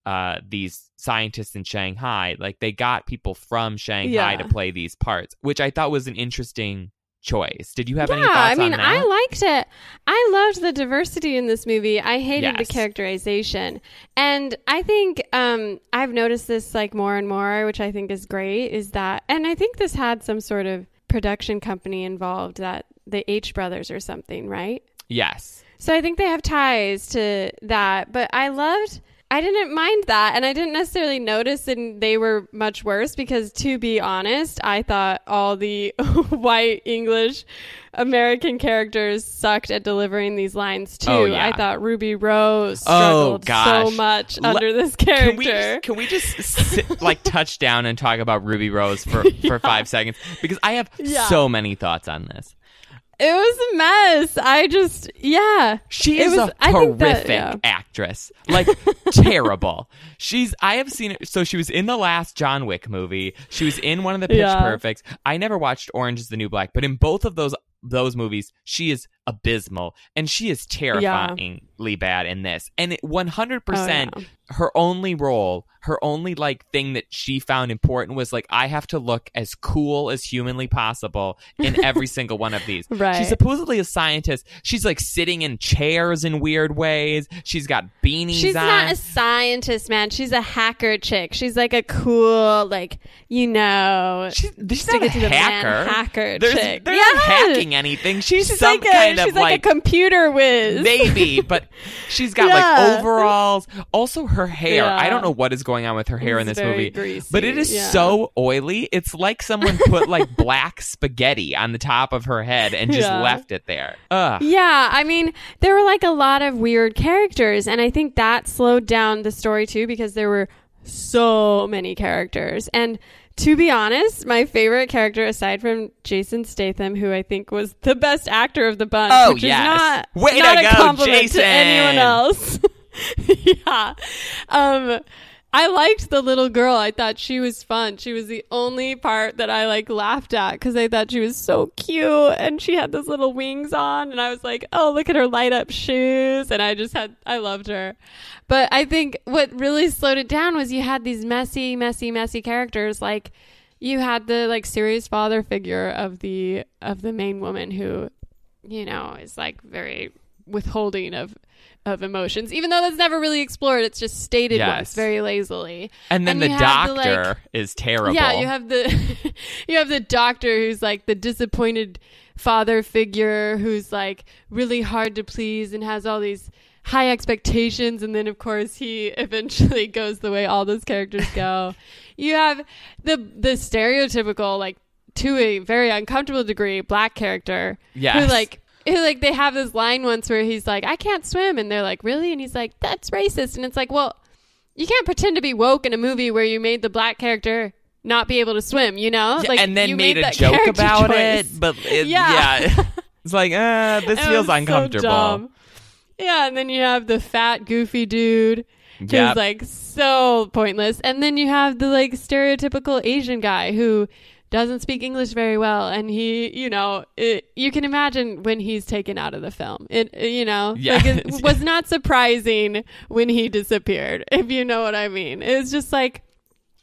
uh, these scientists in Shanghai. Like they got people from Shanghai Yeah. to play these parts, which I thought was an interesting choice. Did you have any yeah, thoughts I mean, on that? I liked it. I loved the diversity in this movie. I hated the characterization, and I think um, I've noticed this like more and more, which I think is great. Is that, and I think this had some sort of production company involved, that the H brothers or something, right? yes. So I think they have ties to that. But I loved, I didn't mind that. And I didn't necessarily notice that they were much worse because, to be honest, I thought all the white English American characters sucked at delivering these lines oh, too. Oh, yeah. I thought Ruby Rose Oh, struggled gosh. so much Le- under this Can we character. just, can we just sit, like touch down and talk about Ruby Rose for, for five seconds because I have Yeah. so many thoughts on this. It was a mess. I just, yeah. She is was- a I think horrific that- yeah. actress. Like terrible. She's I have seen it so she was in the last John Wick movie. She was in one of the Pitch Yeah. Perfects. I never watched Orange is the New Black, but in both of those those movies, she is abysmal and she is terrifyingly bad in this. And it 100% Oh, yeah. her only role, her only like thing that she found important was like I have to look as cool as humanly possible in every single one of these. Right. She's supposedly a scientist. She's like sitting in chairs in weird ways. She's got beanies on. She's on. not a scientist, man. She's a hacker chick. She's like a cool, like you know, she's, she's not a it to the hacker. hacker There's, chick. They're Yeah. not hacking anything. She's, She's some like a kind she's of like, a computer whiz. maybe, but she's got Yeah. like overalls. Also, her hair. Yeah. I don't know what is going on with her hair in this movie, greasy, but it is yeah. so oily. It's like someone put like black spaghetti on the top of her head and just left it there. Ugh. Yeah, I mean, there were like a lot of weird characters, and I think that slowed down the story too because there were so many characters. And to be honest, my favorite character, aside from Jason Statham, who I think was the best actor of the bunch, Oh, which yes. is not, Way not to a go, compliment Jason. to anyone else. yeah. Um, I liked the little girl. I thought she was fun. She was the only part that I like laughed at because I thought she was so cute and she had those little wings on and I was like, "Oh, look at her light up shoes." And I just had I loved her. But I think what really slowed it down was you had these messy, messy, messy characters like you had the like serious father figure of the of the main woman who you know is like very withholding of of emotions even though that's never really explored it's just stated Yes. once very lazily And then And the have the, doctor like- is terrible. yeah you have the you have the doctor who's like the disappointed father figure who's like really hard to please and has all these high expectations and then of course he eventually goes the way all those characters go you have the the stereotypical like to a very uncomfortable degree black character Yes. who like like they have this line once where he's like I can't swim and they're like really and he's like that's racist and it's like well you can't pretend to be woke in a movie where you made the black character not be able to swim you know Yeah, like and then you made, a joke about choice. it, but it, Yeah. yeah. it's like, uh, this feels so uncomfortable. dumb. yeah and then you have the fat goofy dude who's Yep. like so pointless and then you have the like stereotypical asian guy who doesn't speak english very well and he you know it, you can imagine when he's taken out of the film it you know Yeah. like it was not surprising when he disappeared if you know what i mean it was just like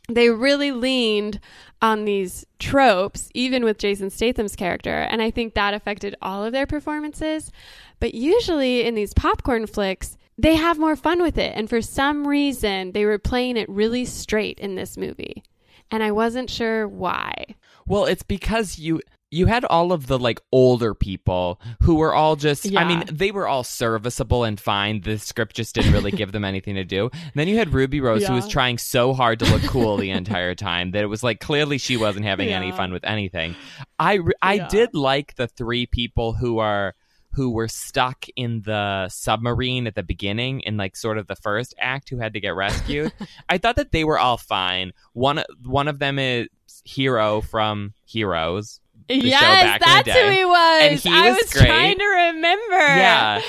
they really leaned on these tropes, even with Jason Statham's character, and I think that affected all of their performances. But usually in these popcorn flicks, they have more fun with it, and for some reason, they were playing it really straight in this movie, and I wasn't sure why. Well, it's because you you had all of the like older people who were all just I mean, they were all serviceable and fine. The script just didn't really give them anything to do. And then you had Ruby Rose who was trying so hard to look cool the entire time that it was like clearly she wasn't having any fun with anything. I I Yeah. did like the three people who are who were stuck in the submarine at the beginning in like sort of the first act who had to get rescued. I thought that they were all fine. One one of them is Hero from Heroes. The show back yes, in the that's who he was. And he I was was trying to remember. Yeah.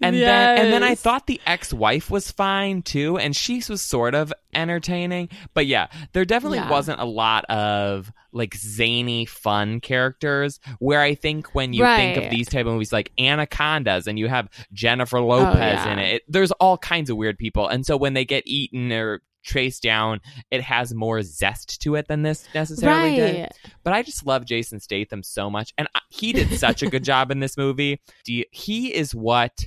And then and then I thought the ex-wife was fine too and she was sort of entertaining. But yeah, there definitely Yeah. wasn't a lot of like zany fun characters where I think when you think of these type of movies like Anacondas and you have Jennifer oh, Lopez Oh, yeah. in it, it, there's all kinds of weird people. And so when they get eaten or chased down, it has more zest to it than this necessarily did. But I just love Jason Statham so much, and I, he did such a good job in this movie. You- he is what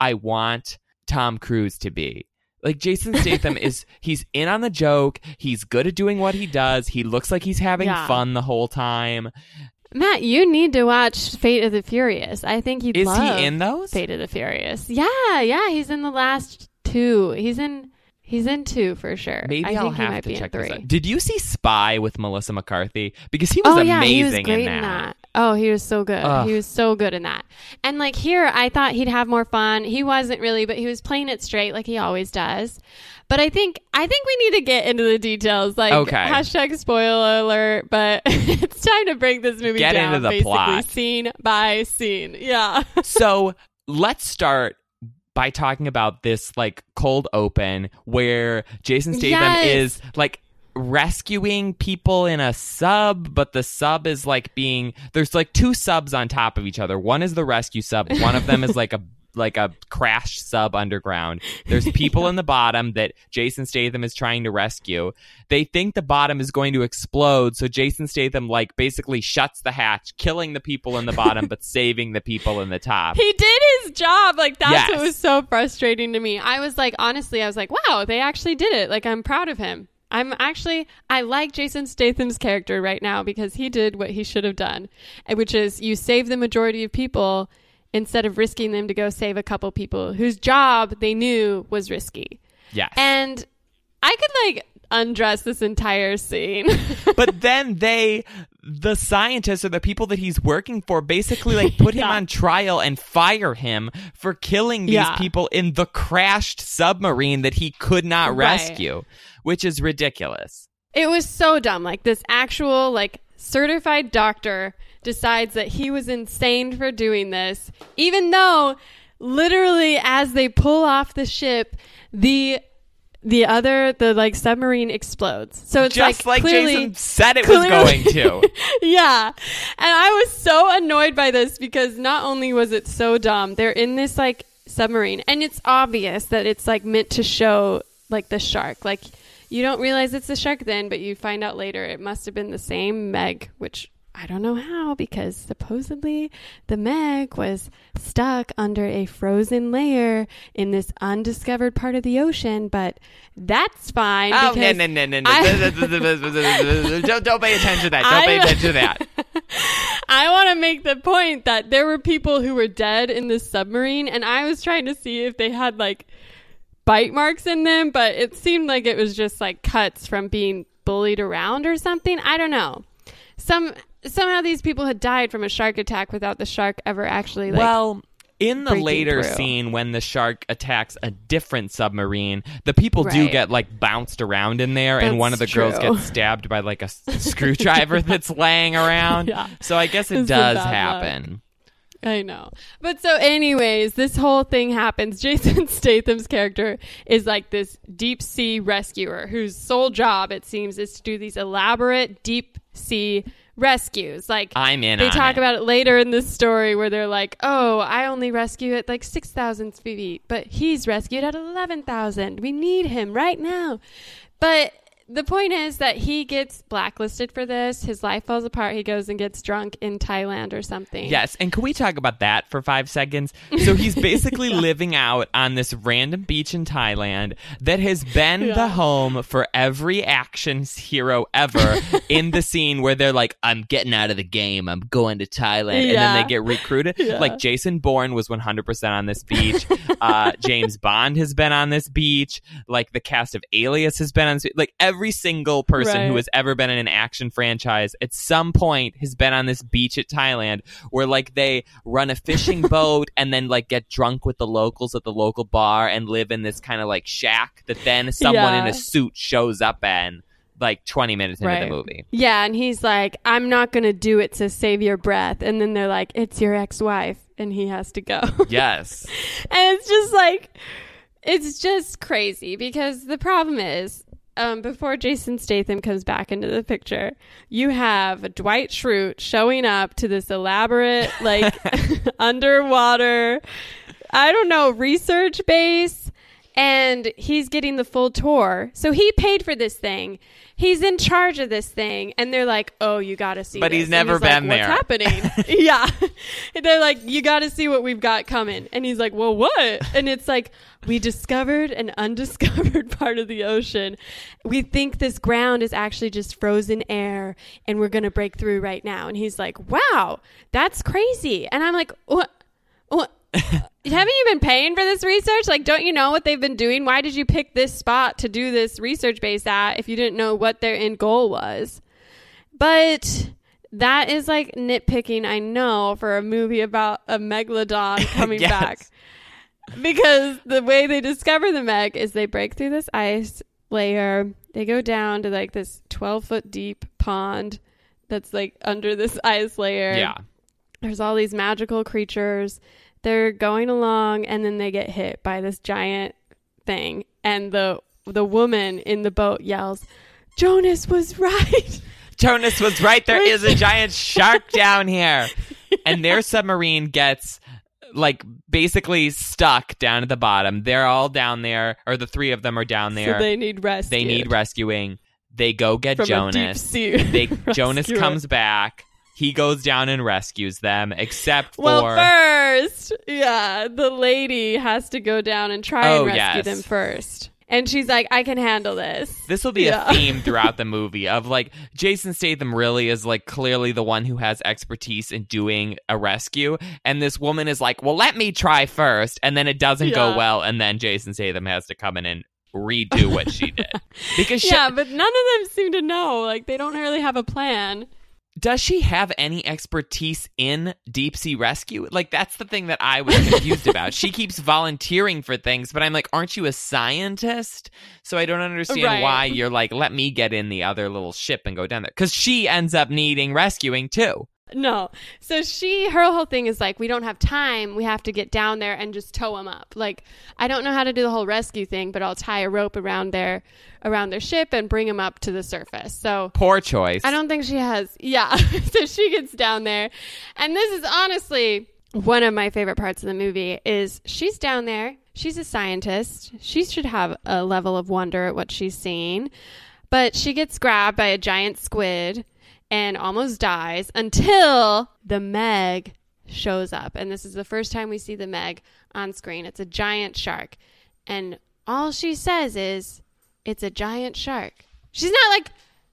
I want Tom Cruise to be. Like Jason Statham is, he's in on the joke. He's good at doing what he does. He looks like he's having Yeah. fun the whole time. Matt, you need to watch Fate of the Furious. I think you'd Is love he in those? Fate of the Furious. Yeah, yeah, he's in the last two. He's in he's in two for sure. Maybe I will have might to check this out. Did you see Spy with Melissa McCarthy? Because he was oh amazing yeah, he was great in, great that. Oh, he was so good. Ugh. He was so good in that. And like here, I thought he'd have more fun. He wasn't really, but he was playing it straight like he always does. But I think I think we need to get into the details. Like Okay. hashtag spoiler alert, but it's time to break this movie Get down into the basically plot. scene by scene. Yeah. so let's start by talking about this like cold open where Jason Statham Yes. is like rescuing people in a sub, but the sub is like being there's like two subs on top of each other. One is the rescue sub, one of them is like a like a crash sub underground. There's people in the bottom that Jason Statham is trying to rescue. They think the bottom is going to explode, so Jason Statham like basically shuts the hatch, killing the people in the bottom but saving the people in the top. He did his job. Like that's Yes. what was so frustrating to me. I was like, honestly, I was like, wow, they actually did it. Like I'm proud of him. I'm actually I like Jason Statham's character right now because he did what he should have done, which is you save the majority of people instead of risking them to go save a couple people whose job they knew was risky. Yes. And I could like undress this entire scene. but then they the scientists or the people that he's working for basically like put him Yeah. on trial and fire him for killing these Yeah. people in the crashed submarine that he could not Right. rescue which is ridiculous It was so dumb. Like this actual like certified doctor decides that he was insane for doing this, even though literally as they pull off the ship, the the other the like submarine explodes. So it's just like, clearly, jason said it was going to yeah. And I was so annoyed by this because not only was it so dumb, they're in this like submarine and it's obvious that it's like meant to show like the shark. Like you don't realize it's the shark then, but you find out later it must have been the same Meg, which I don't know how because supposedly the Meg was stuck under a frozen layer in this undiscovered part of the ocean, but that's fine. oh no no no no no I- don't, don't pay attention to that don't pay I- attention to that I want to make the point that there were people who were dead in this submarine, and I was trying to see if they had like bite marks in them, but it seemed like it was just like cuts from being bullied around or something. I don't know. Some somehow these people had died from a shark attack without the shark ever actually like. well in the later through. scene when the shark attacks a different submarine the people do get like bounced around in there and one of the girls gets stabbed by like a screwdriver that's laying around Yeah. so i guess it It's does bad luck. happen I know. But so, anyways, this whole thing happens. Jason Statham's character is like this deep sea rescuer whose sole job, it seems, is to do these elaborate deep sea rescues. Like, i'm in they talk it. about it later in this story where they're like, oh, I only rescue at like 6,000 feet, but he's rescued at 11,000. We need him right now. But the point is that he gets blacklisted for this. His life falls apart. He goes and gets drunk in Thailand or something. Yes, and can we talk about that for five seconds? So he's basically living out on this random beach in Thailand that has been Yeah. the home for every action hero ever in the scene where they're like, I'm getting out of the game, I'm going to Thailand. And then they get recruited. Yeah. Like Jason Bourne was 100% on this beach. uh, James Bond has been on this beach. Like the cast of Alias has been on this Like every every single person Right. who has ever been in an action franchise at some point has been on this beach at Thailand where like they run a fishing boat and then like get drunk with the locals at the local bar and live in this kind of like shack that then someone in a suit shows up in like 20 minutes into Right. the movie. Yeah, and he's like, I'm not going to do it to save your breath. And then they're like, it's your ex wife. And he has to go. Yes. and it's just like, it's just crazy because the problem is, um, before Jason Statham comes back into the picture, you have Dwight Schrute showing up to this elaborate, like, underwater, I don't know, research base. And he's getting the full tour. So he paid for this thing. He's in charge of this thing. And they're like, oh, you got to see But this." he's never like, been What's there. happening? yeah. And they're like, you got to see what we've got coming. And he's like, well, what? And it's like, we discovered an undiscovered part of the ocean. We think this ground is actually just frozen air and we're going to break through right now. And he's like, wow, that's crazy. And I'm like, what? What? Haven't you been paying for this research? Like, don't you know what they've been doing? Why did you pick this spot to do this research base at if you didn't know what their end goal was? But that is like nitpicking, I know, for a movie about a megalodon coming Yes. back. Because the way they discover the Meg is they break through this ice layer, they go down to like this 12 foot deep pond that's like under this ice layer Yeah. there's all these magical creatures. They're going along and then they get hit by this giant thing and the the woman in the boat yells, "Jonas was right." Jonas was right. There is a giant shark down here. And their submarine gets like basically stuck down at the bottom. They're all down there, or the three of them are down there. So they need rescue. They need rescuing. They go get from Jonas. They Jonas comes back. He goes down and rescues them, except for Well, first, yeah, the lady has to go down and try Oh, and rescue yes. them first. And she's like, "I can handle this." This will be Yeah. a theme throughout the movie of like Jason Statham really is like clearly the one who has expertise in doing a rescue, and this woman is like, "Well, let me try first. and then it doesn't go well, and then Jason Statham has to come in and redo what she did because she, yeah, but none of them seem to know. Like they don't really have a plan. Does she have any expertise in deep sea rescue? Like that's the thing that I was confused about. She keeps volunteering for things, but I'm like, aren't you a scientist? So I don't understand Right. why you're like, let me get in the other little ship and go down there because she ends up needing rescuing too. No. So she, her whole thing is like, we don't have time. We have to get down there and just tow them up. Like, I don't know how to do the whole rescue thing, but I'll tie a rope around their, around their ship and bring them up to the surface. So Poor choice. I don't think she has. Yeah. so she gets down there. And this is honestly one of my favorite parts of the movie is she's down there. She's a scientist. She should have a level of wonder at what she's seeing. But she gets grabbed by a giant squid and almost dies until the Meg shows up. And this is the first time we see the Meg on screen. It's a giant shark. And all she says is, it's a giant shark. She's not like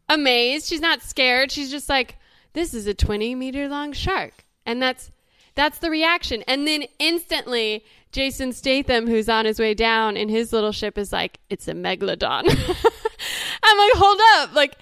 amazed. She's not scared. She's just like, this is a 20 meter long shark. And that's that's the reaction. And then instantly Jason Statham, who's on his way down in his little ship, is like, it's a megalodon. I'm like, hold up. Like,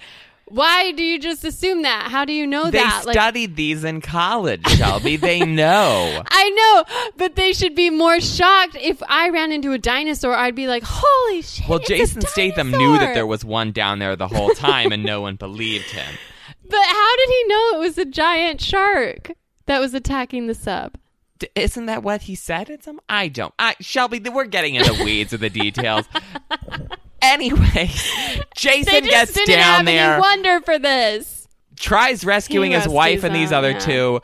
why do you just assume that? How do you know they that? Like, studied these in college, Shelby. they know. I know, but they should be more shocked if I ran into a dinosaur. I'd be like, "Holy shit!" Well, Jason Statham knew that there was one down there the whole time, and no one believed him. But how did he know it was a giant shark that was attacking the sub? D- isn't that what he said? Some. I don't. I Shelby, we're getting into the weeds of the details. anyway, Jason They just gets didn't down have there, any wonder for this. tries rescuing his wife rescues and these them, other yeah. two.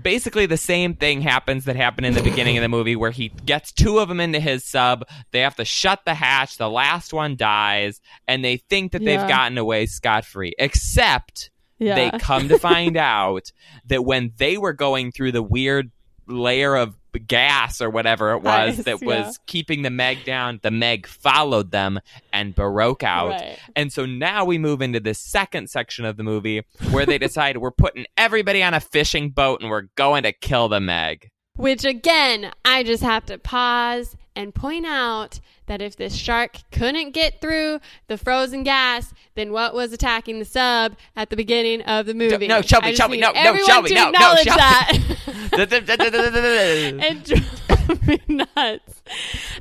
Basically, the same thing happens that happened in the beginning of the movie, where he gets two of them into his sub. They have to shut the hatch. The last one dies, and they think that Yeah. they've gotten away scot free. Except Yeah. they come to find out that when they were going through the weird layer of gas or whatever it was that yeah. was keeping the Meg down, the Meg followed them and broke out. Right. And so now we move into the second section of the movie where they decide we're putting everybody on a fishing boat and we're going to kill the Meg. Which again, I just have to pause and point out that if this shark couldn't get through the frozen gas, then what was attacking the sub at the beginning of the movie? no, Shelby, Shelby, no, no, Shelby, no, no, Shelby. that. me nuts.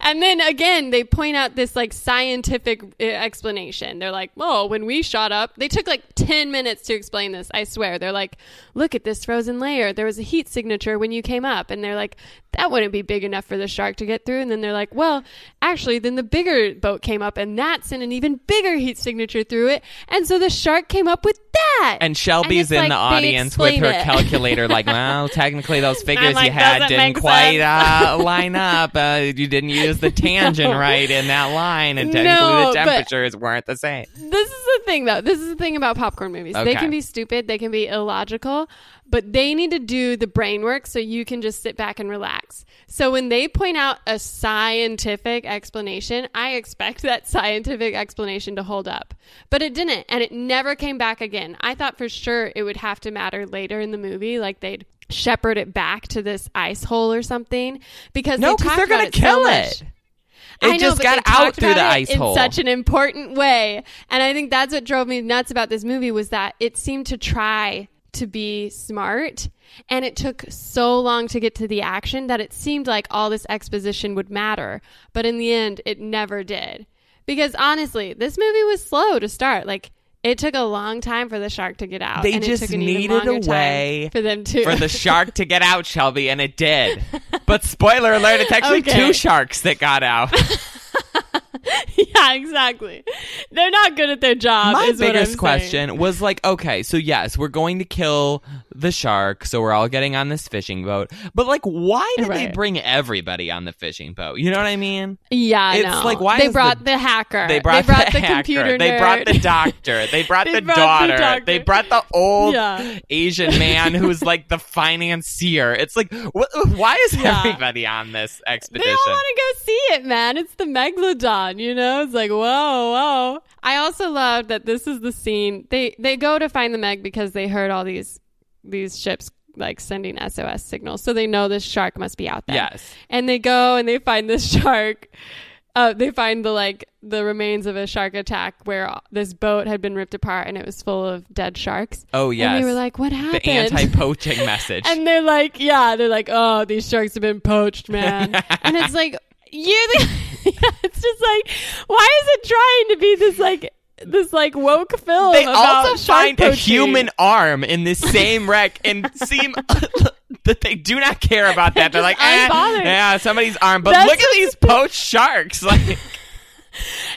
And then again, they point out this like scientific uh, explanation. They're like, "Well, when we shot up, they took like ten minutes to explain this. I swear." They're like, "Look at this frozen layer. There was a heat signature when you came up." And they're like, "That wouldn't be big enough for the shark to get through." And then they're like, "Well, actually, then the bigger boat came up, and that sent an even bigger heat signature through it, and so the shark came up with that." And Shelby's it's in like the audience with her it. calculator, like, well, technically those figures like, you had didn't quite uh, line up. Uh, you didn't use the tangent right in that line, and technically No, the temperatures weren't the same. this is the thing though this is the thing about popcorn movies they can be stupid they can be illogical but they need to do the brain work so you can just sit back and relax. So when they point out a scientific explanation i expect that scientific explanation to hold up. But it didn't and it never came back again. I thought for sure it would have to matter later in the movie like they'd shepherd it back to this ice hole or something because No, they because talked they're gonna so kill much. it. It I know, just got out through the ice in such an important way, and I think that's what drove me nuts about this movie was that it seemed to try to be smart, and it took so long to get to the action that it seemed like all this exposition would matter, but in the end, it never did. Because honestly, this movie was slow to start. Like it took a long time for the shark to get out. They and just it took an even needed a way for them to for the shark to get out, Shelby, and it did. But spoiler alert, it's actually Okay. two sharks that got out. yeah, exactly. They're not good at their job. My is what I'm biggest saying. question was like, okay, so yes, we're going to kill the shark, so we're all getting on this fishing boat. But like, why did they bring everybody on the fishing boat? You know what I mean? Yeah, I It's like, why they brought the- the, hacker? They brought, the, the, hacker. computer They brought the doctor. They brought They the brought the daughter. doctor. They brought the old Yeah. Asian man who's like the financier. It's like, what, why is Yeah. everybody on this They expedition? all want to go see it, man. It's the megalodon, you know. It's like whoa, whoa. I also love that this is the scene. They they go to find the Meg because they heard all these these ships like sending SOS signals, so they know this shark must be out there. Yes. and they go and they find this shark. Uh, they find the like the remains of a shark attack where this boat had been ripped apart and it was full of dead sharks. Oh, yes. And they were like, "What happened?" the anti-poaching message. And they're like, yeah, they're like, oh, these sharks have been poached, man. and it's like, you, it's just like, why is it trying to be this like, this like woke film? they also find a human arm in this same wreck and seem that they do not care about that. They're They're like, eh, yeah, somebody's arm. But That's look at these poached sharks. Like,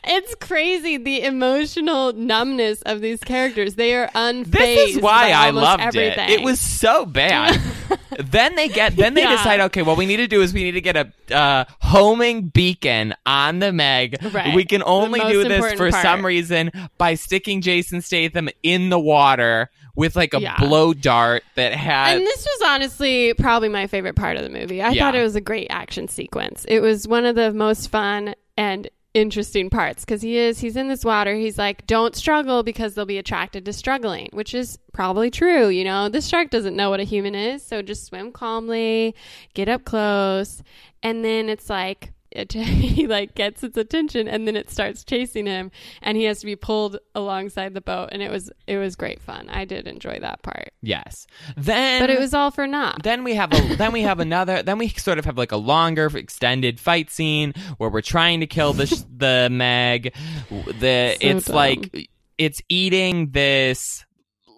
It's crazy the emotional numbness of these characters. They are unfazed. this is why I loved everything. it. It was so bad. then they get, then they Yeah. decide, okay, what we need to do is we need to get a uh, homing beacon on the Meg. Right. We can only do this for part. some reason by sticking Jason Statham in the water with like a Yeah. blow dart that had. And this was honestly probably my favorite part of the movie. I Yeah. thought it was a great action sequence. It was one of the most fun and interesting parts because he is he's in this water. He's like don't struggle because they'll be attracted to struggling which is probably true you know? This shark doesn't know what a human is so just swim calmly get up close. And then it's like it, he like gets its attention and then it starts chasing him and he has to be pulled alongside the boat and it was it was great fun i did enjoy that part yes. Then but it was all for naught. then we have a then we have another then we sort of have like a longer extended fight scene where we're trying to kill the sh- the meg the So it's dumb. like it's eating this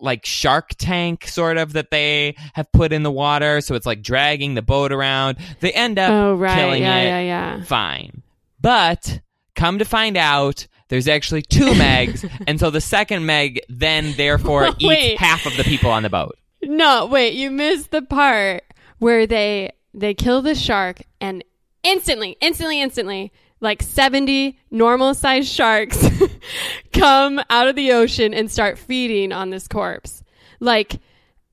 like shark tank sort of that they have put in the water. So it's like dragging the boat around. They end up Oh right, killing yeah, it. yeah, yeah. fine. But come to find out there's actually two megs. And so the second meg then therefore eats half of the people on the boat. No, wait, you missed the part where they they kill the shark and instantly, instantly, instantly, like 70 normal sized sharks come out of the ocean and start feeding on this corpse. Like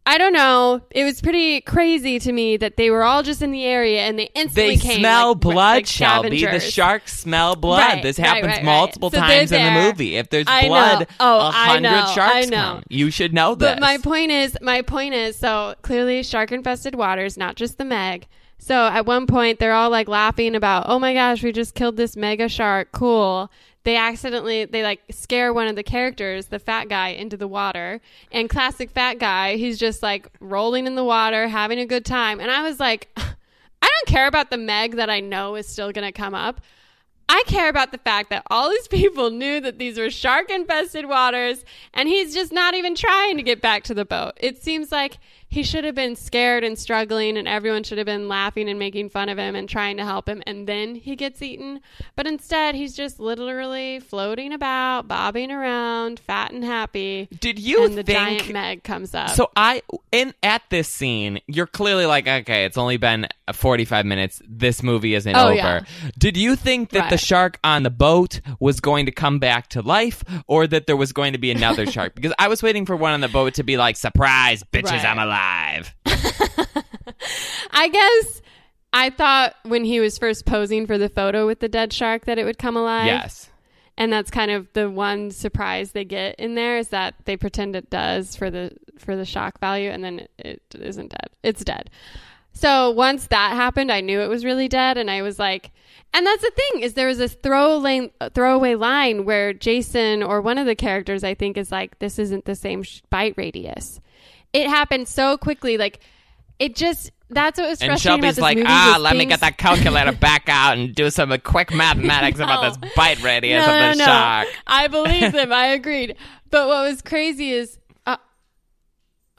I don't know. It was pretty crazy to me that they were all just in the area and they instantly They came. smell like, blood, like Shelby. The sharks smell blood. Right, this happens right, right. multiple So times in the movie. If there's I blood, Oh, a I hundred know, sharks I know. come. You should know this. But my point is, my point is, so clearly shark infested waters, not just the Meg. So at one point, they're all like laughing about, oh my gosh, we just killed this mega shark. Cool. They accidentally, they like scare one of the characters, the fat guy, into the water. And classic fat guy, he's just like rolling in the water, having a good time. And I was like, I don't care about the Meg that I know is still going to come up. I care about the fact that all these people knew that these were shark infested waters and he's just not even trying to get back to the boat. It seems like he should have been scared and struggling and everyone should have been laughing and making fun of him and trying to help him and then he gets eaten but instead he's just literally floating about bobbing around fat and happy Did you and the think giant meg comes up So I in at this scene, you're clearly like, okay, it's only been 45 minutes. This movie isn't Oh, over. yeah. Did you think that the shark on the boat was going to come back to life, or that there was going to be another shark? Because I was waiting for one on the boat to be like, surprise, bitches, Right. I'm alive. I guess I thought when he was first posing for the photo with the dead shark that it would come alive. Yes. and that's kind of the one surprise they get in there is that they pretend it does for the for the shock value and then it, it isn't dead. It's dead. So once that happened i knew it was really dead and i was like and that's the thing is there was this throwaway throwaway line where jason or one of the characters i think is like this isn't the same sh- bite radius it happened so quickly like it just that's what was And frustrating about Shelby's this like, ah, let me get that calculator back out and do some quick mathematics about this bite radius no, of no, the no. shark. I believe them. I agreed. But what was crazy is uh,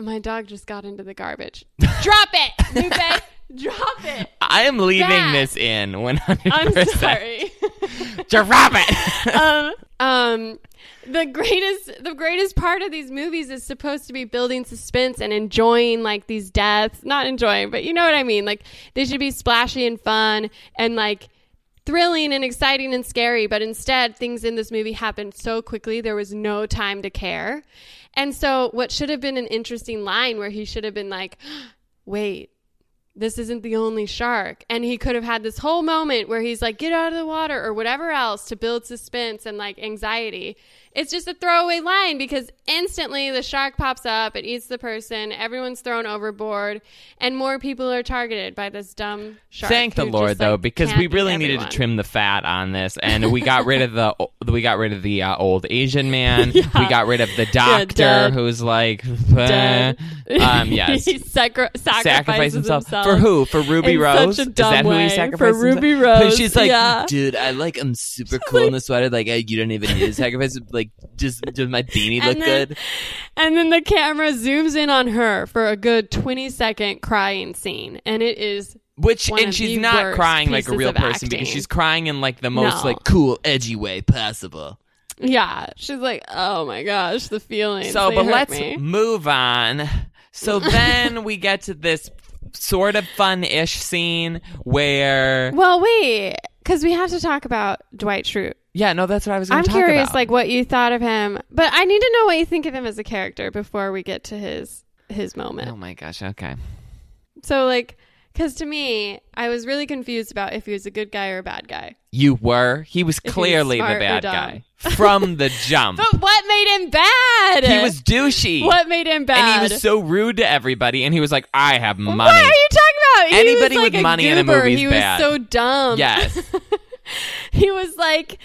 my dog just got into the garbage. Drop it, Lupe. Drop it. I am leaving That- this in 100%. I'm sorry. Drop it. um, um, the greatest, the greatest part of these movies is supposed to be building suspense and enjoying like these deaths. Not enjoying, but you know what I mean. Like they should be splashy and fun and like thrilling and exciting and scary. But instead, things in this movie happened so quickly there was no time to care. And so, what should have been an interesting line where he should have been like, "Wait." This isn't the only shark. And he could have had this whole moment where he's like, get out of the water or whatever else to build suspense and like anxiety. It's just a throwaway line because instantly the shark pops up, it eats the person, everyone's thrown overboard, and more people are targeted by this dumb shark. Thank the Lord just, though, like, because we really needed to trim the fat on this, and we got rid of the we got rid of the uh, old Asian man. We got rid of the doctor dead. who's like, Dead. eh. um, yes, he sacri- sacrifices, sacrifice himself. himself. for who? For Ruby in Rose? such a Is dumb that who way. he For? Ruby himself? Rose, she's like, yeah. dude, I like I'm super cool in the sweater. Like, I, you don't even need to sacrifice. Like, just does my beanie look And then- good? And then the camera zooms in on her for a good 20 second crying scene. And it is, Which one and she's not crying like a real person because she's crying in like the most No. like cool, edgy way possible. yeah, she's like, oh my gosh, the feeling." So, they but let's me. move on. So then we get to this sort of fun-ish scene where, Well, wait, because we have to talk about Dwight Schrute. yeah, no, that's what I was. I'm talk curious, about. like, what you thought of him. But I need to know what you think of him as a character before we get to his his moment. oh my gosh, okay. So, like, because to me, I was really confused about if he was a good guy or a bad guy. You were. He was If he was clearly the bad guy from the jump. But what made him bad? he was douchey. What made him bad? And he was so rude to everybody, and he was like, "I have money." What are you talking He Anybody like with money in a movie He bad. was so dumb. Yes. he was like,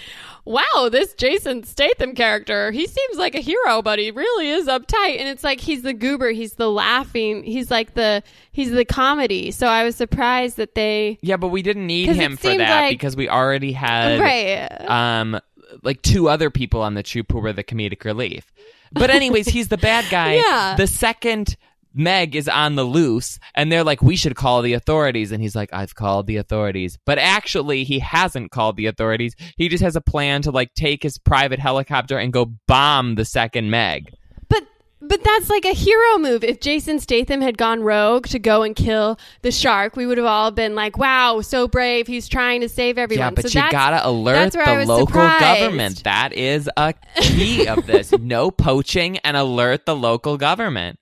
"Wow, this Jason Statham character. He seems like a hero, but he really is uptight." And it's like he's the goober. He's the laughing. He's like the he's the comedy. So I was surprised that they Yeah, but we didn't need him for that like- because we already had right. um like two other people on the troop who were the comedic relief. But anyways, he's the bad guy. Yeah. The second Meg is on the loose and they're like, we should call the authorities. And he's like, I've called the authorities. But actually, he hasn't called the authorities. He just has a plan to like take his private helicopter and go bomb the second Meg. But but that's like a hero move. If Jason Statham had gone rogue to go and kill the shark, we would have all been like, "Wow, so brave! He's trying to save everyone." Yeah, but so you gotta alert that's where I the local surprised. government. That is a key of this. No poaching and alert the local government.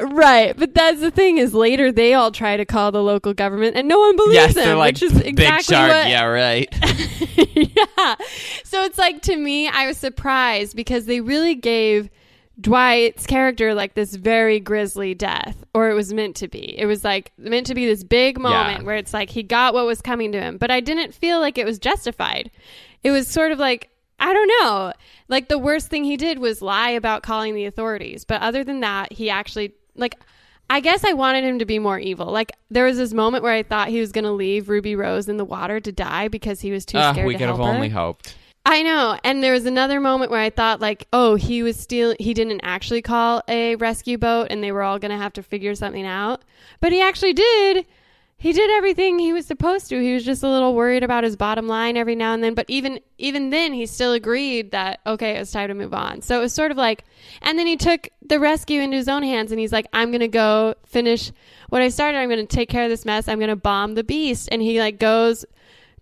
Right, but that's the thing is later they all try to call the local government and no one believes yes, them, they're like which is big exactly shark. what. Yeah, right. yeah. So it's like to me, I was surprised because they really gave Dwight's character like this very grisly death, or it was meant to be. It was like meant to be this big moment Yeah. where it's like he got what was coming to him, but I didn't feel like it was justified. It was sort of like I don't know. Like the worst thing he did was lie about calling the authorities, but other than that, he actually like I guess I wanted him to be more evil. Like there was this moment where I thought he was going to leave Ruby Rose in the water to die because he was too Ugh, scared we to could have help her. only hoped. I know. And there was another moment where I thought like, oh, he was still he didn't actually call a rescue boat and they were all going to have to figure something out. But he actually did. He did everything he was supposed to. He was just a little worried about his bottom line every now and then, but even even then he still agreed that okay, it was time to move on. So it was sort of like and then he took the rescue into his own hands and he's like, I'm going to go finish what I started. I'm going to take care of this mess. I'm going to bomb the beast and he like goes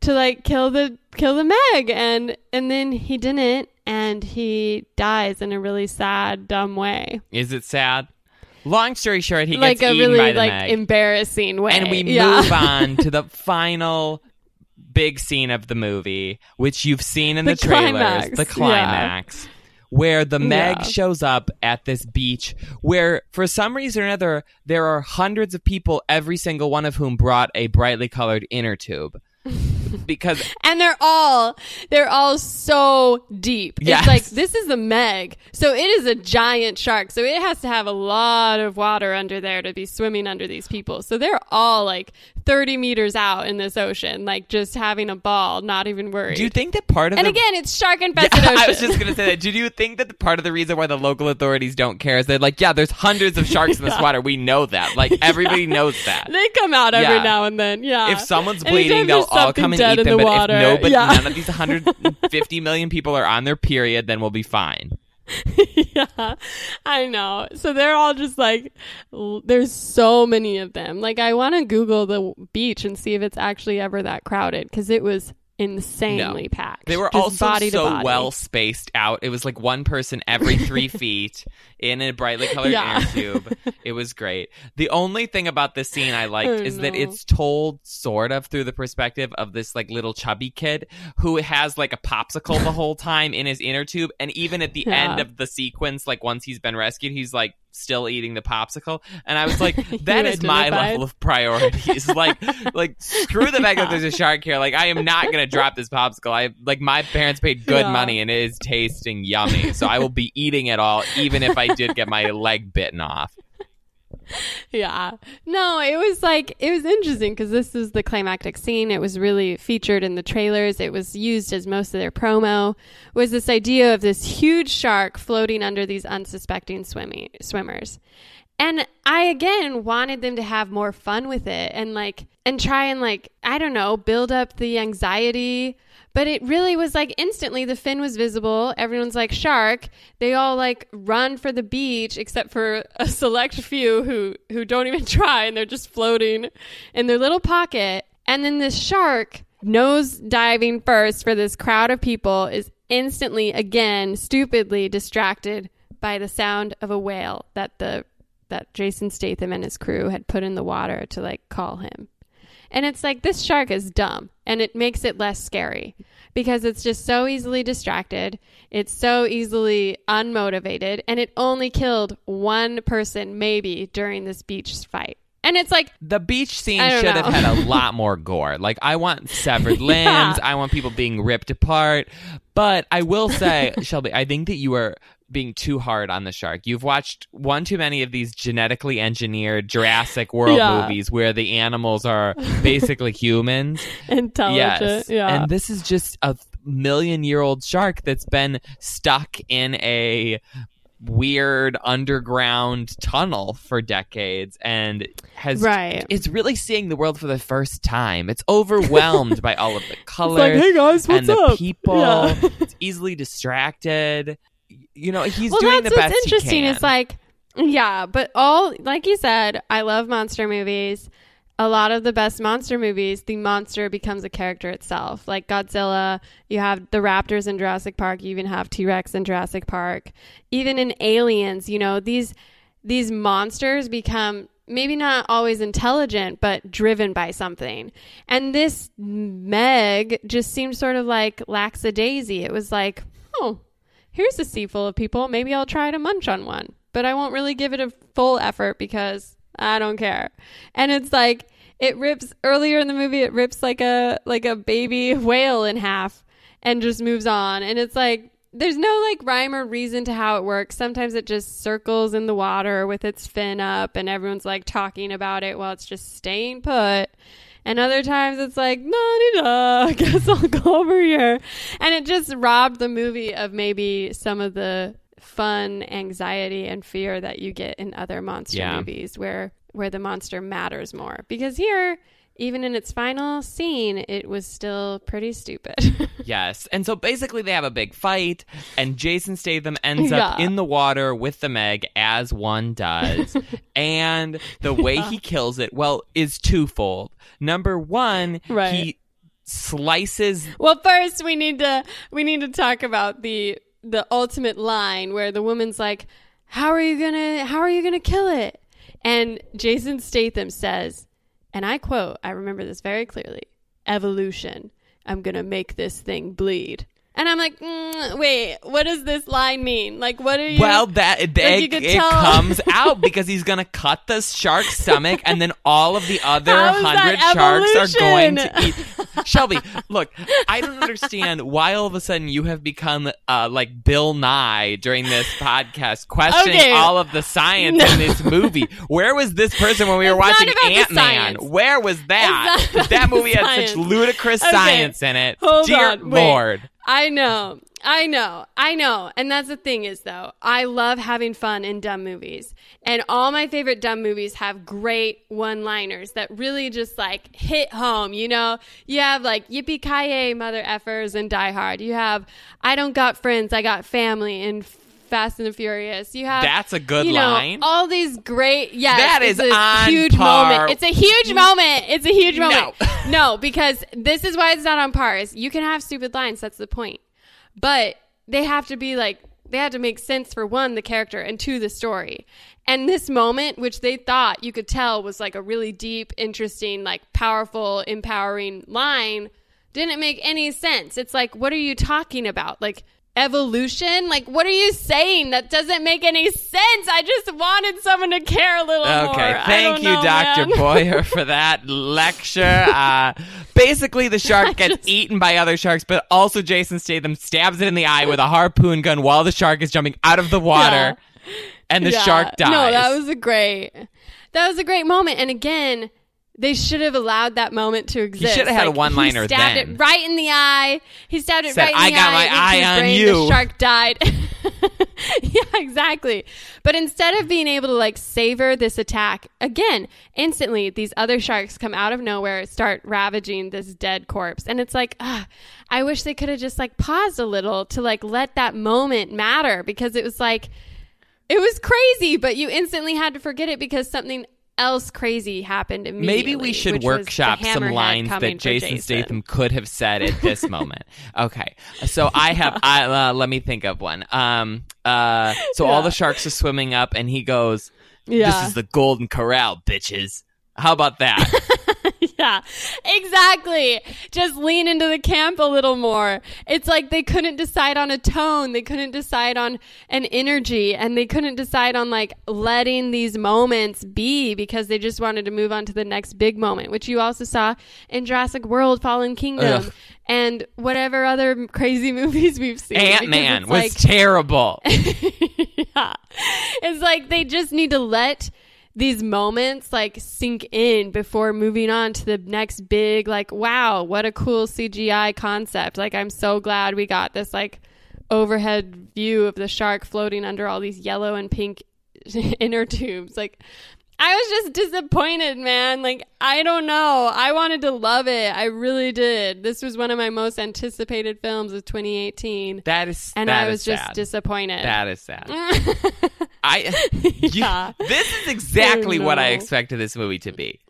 to like kill the kill the Meg and and then he didn't and he dies in a really sad dumb way Is it sad? Long story short, he like gets a eaten really by the like Meg. embarrassing way and we yeah. move on to the final big scene of the movie, which you've seen in the, The trailers, climax, the yeah. climax, where the Meg Yeah. shows up at this beach where, for some reason or another, there are hundreds of people, every single one of whom brought a brightly colored inner tube. Because and they're all they're all so deep. Yes. it's like this is the meg. So it is a giant shark. So it has to have a lot of water under there to be swimming under these people. So they're all like 30 meters out in this ocean like just having a ball not even worried do you think that part of and the again it's shark infested Yeah, ocean I was just gonna say that. Do you think that the part of the reason why the local authorities don't care is they're like, yeah, there's hundreds of sharks in this Yeah. water. We know that. Like everybody knows that. they come out every Yeah. now and then yeah If someone's Anytime bleeding, they'll all come and eat in them. the But water. if nobody, yeah. none of these 150 million people are on their period, then we'll be fine. yeah, I know. So they're all just like, there's so many of them. Like, I want to Google the beach and see if it's actually ever that crowded because it was insanely packed. They were Just also body so well spaced out. It was like one person every three feet in a brightly colored Yeah. air tube. It was great. The only thing about this scene I liked I is that it's told sort of through the perspective of this like little chubby kid who has like a popsicle the whole time in his inner tube, and even at the Yeah. end of the sequence, like once he's been rescued, he's like still eating the popsicle. And i was like that is my level of priorities. Like like screw the fact that there's a shark here. Like i am not gonna drop this popsicle. I like my parents paid good Yeah. money and it is tasting yummy. So i will be eating it all even if i did get my leg bitten off Yeah. No, it was like, it was interesting because this is the climactic scene. It was really featured in the trailers. It was used as most of their promo. Was this idea of this huge shark floating under these unsuspecting swimming, swimmers. And I again wanted them to have more fun with it and like and try and like I don't know, build up the anxiety, but it really was like instantly the fin was visible. Everyone's like shark. They all like run for the beach except for a select few who who don't even try and they're just floating in their little pocket. And then this shark nose diving first for this crowd of people is instantly again stupidly distracted by the sound of a whale that the that Jason Statham and his crew had put in the water to like call him. And it's like this shark is dumb and it makes it less scary because it's just so easily distracted. It's so easily unmotivated and it only killed one person maybe during this beach fight. And it's like the beach scene should have had a lot more gore like i want severed limbs i want people being ripped apart but i will say shelby i think that you are being too hard on the shark you've watched one too many of these genetically engineered jurassic world Yeah. movies where the animals are basically humans intelligent. Yes. Yeah. And this is just a million year old shark that's been stuck in a weird underground tunnel for decades and has Right. it's really seeing the world for the first time. It's overwhelmed by all of the It's colors like, hey guys, what's and the up? people. Yeah. it's easily distracted. You know, he's well, doing that's the what's best interesting. he can. It's like, yeah, but all like you said, I love monster movies. A lot of the best monster movies, the monster becomes a character itself. Like Godzilla, you have the raptors in Jurassic Park. You even have T Rex in Jurassic Park. Even in Aliens, you know these these monsters become maybe not always intelligent, but driven by something. And this Meg just seemed sort of like lackadaisy. It was like, oh, here's a sea full of people. Maybe I'll try to munch on one, but I won't really give it a full effort because I don't care. And it's like it rips earlier in the movie. It rips like a like a baby whale in half and just moves on. And it's like there's no like rhyme or reason to how it works. Sometimes it just circles in the water with its fin up, and everyone's like talking about it while it's just staying put. And other times it's like, nah, guess I'll go over here. And it just robbed the movie of maybe some of the fun anxiety and fear that you get in other monster Yeah. movies where where the monster matters more. Because here, even in its final scene, it was still pretty stupid. Yes. And so basically they have a big fight and Jason Statham ends up in the water with the Meg as one does. and the way he kills it, well, is twofold. Number 1, Right. he slices Well, first we need to we need to talk about the the ultimate line where the woman's like, "How are you gonna How are you gonna kill it?" And Jason Statham says, and I quote, I remember this very clearly: "Evolution. I'm gonna make this thing bleed." And I'm like, mm, wait, what does this line mean? Like, what are you? Well, that it, Like, it, it comes out because he's gonna cut the shark's stomach, and then all of the other hundred sharks are going to eat. Shelby, look, I don't understand why all of a sudden you have become uh, like Bill Nye during this podcast, questioning Okay. all of the science No. in this movie. Where was this person when we were It's not watching Ant Man? Where was that? That movie had such ludicrous Okay. science in it. Hold Dear on, wait. I know. I know. I know. And that's the thing is though, I love having fun in dumb movies. And all my favorite dumb movies have great one-liners that really just like hit home, you know? You have like Yippee Ki Mother Effers and Die Hard. You have I don't got friends, I got family and Fast and the Furious. You have That's a good you know, line. all these great yes, that is a huge par. moment. It's a huge moment. It's a huge No. moment. No, because this is why it's not on par. Is you can have stupid lines. That's the point. But they have to be like they have to make sense for one the character and two the story. And this moment, which they thought you could tell was like a really deep, interesting, like powerful, empowering line, didn't make any sense. It's like, what are you talking about? Like evolution? Like, what are you saying? That doesn't make any sense. I just wanted someone to care a little more. Okay, thank you, know, Dr. man. Boyer, for that lecture. Uh, basically, the shark gets eaten by other sharks, but also Jason Statham stabs it in the eye with a harpoon gun while the shark is jumping out of the water, and the Yeah. shark dies. No, that was a great. That was a great moment. And again, they should have allowed that moment to exist. He should have had a one-liner He stabbed then. it right in the eye. He stabbed it Said, right in "I the eye. my it went to eye his on brain, you." The shark died. yeah, exactly. But instead of being able to like savor this attack, again, instantly these other sharks come out of nowhere, start ravaging this dead corpse, and it's like, ah, I wish they could have just like paused a little to like let that moment matter because it was like. It was crazy, but you instantly had to forget it because something else crazy happened immediately. Maybe we should which was the workshop some lines that for Jason, Statham could have said at this moment. Okay, so I have. I uh, let me think of one. Um. Uh. So all the sharks are swimming up, and he goes, Yeah. "This is the Golden Corral, bitches." How about that? yeah, exactly. Just lean into the camp a little more. It's like they couldn't decide on a tone, they couldn't decide on an energy, and they couldn't decide on like letting these moments be because they just wanted to move on to the next big moment, which you also saw in Jurassic World Fallen Kingdom Ugh. and whatever other crazy movies we've seen. Ant Man was like- terrible. yeah. It's like they just need to let these moments like sink in before moving on to the next big like wow, what a cool CGI concept. Like I'm so glad we got this like overhead view of the shark floating under all these yellow and pink inner tubes. Like I was just disappointed, man. Like, I don't know. I wanted to love it. I really did. This was one of my most anticipated films of 2018. That is, and that I was just sad. disappointed. That is sad. I. Yeah. You- this is exactly I what I expected this movie to be.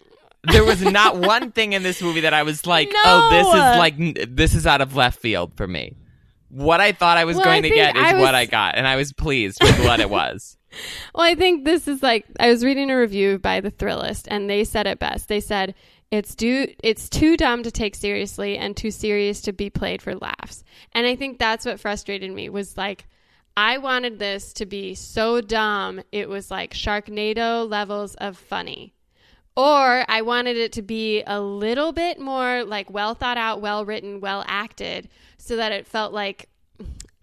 There was not one thing in this movie that I was like, "Oh, this is like this is out of left field for me." What I thought I was Well, going I to get is I what I got, and I was pleased with what it was. Well, I think this is like I was reading a review by the Thrillist, and they said it best. They said it's too it's too dumb to take seriously and too serious to be played for laughs. And I think that's what frustrated me was like I wanted this to be so dumb, it was like Sharknado levels of funny. Or I wanted it to be a little bit more like well thought out, well written, well acted, so that it felt like,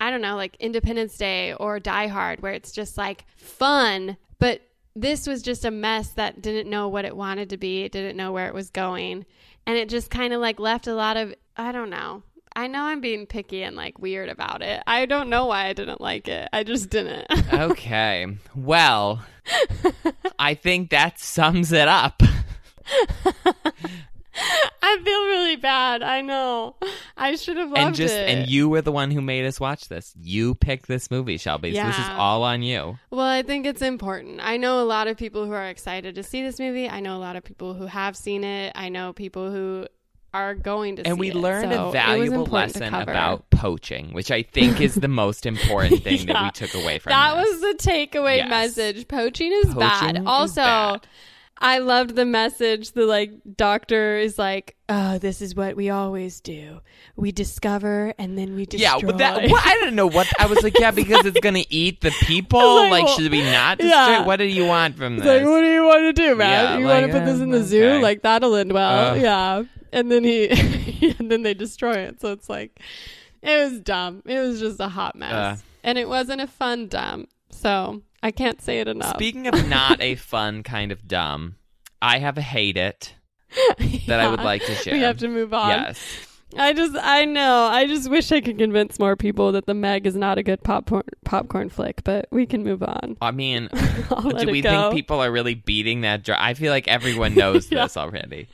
I don't know, like Independence Day or Die Hard, where it's just like fun, but this was just a mess that didn't know what it wanted to be, it didn't know where it was going. And it just kind of like left a lot of, I don't know, I know I'm being picky and like weird about it. I don't know why I didn't like it. I just didn't. okay. Well, I think that sums it up. I feel really bad. I know. I should have loved and just it. and you were the one who made us watch this. You picked this movie, Shelby. So this is all on you. Well, I think it's important. I know a lot of people who are excited to see this movie. I know a lot of people who have seen it. I know people who are going to see And we it. learned So a valuable lesson about poaching, which I think is the most important thing that we took away from That this. was the takeaway Yes. message. Poaching is Poaching bad. is also, bad. I loved the message. The like doctor is like, "Oh, this is what we always do. We discover and then we destroy." Yeah, but that well, I didn't know what I was like. Yeah, because it's gonna eat the people. like, Like, well, should we not destroy? yeah. What do you want from this? like, what do you want to do, man? Yeah, you like, want to put this uh, in the zoo? Like that'll end well. Ugh. yeah. And then he, and then they destroy it. So it's like, it was dumb. It was just a hot mess, Uh. and it wasn't a fun dumb. So I can't say it enough. Speaking of not a fun kind of dumb, I have a hate it that I would like to share. We have to move on. Yes. I just, I know. I just wish I could convince more people that the Meg is not a good popcorn popcorn flick, but we can move on. I mean, do we go. think people are really beating that drum? I feel like everyone knows Yeah. this already.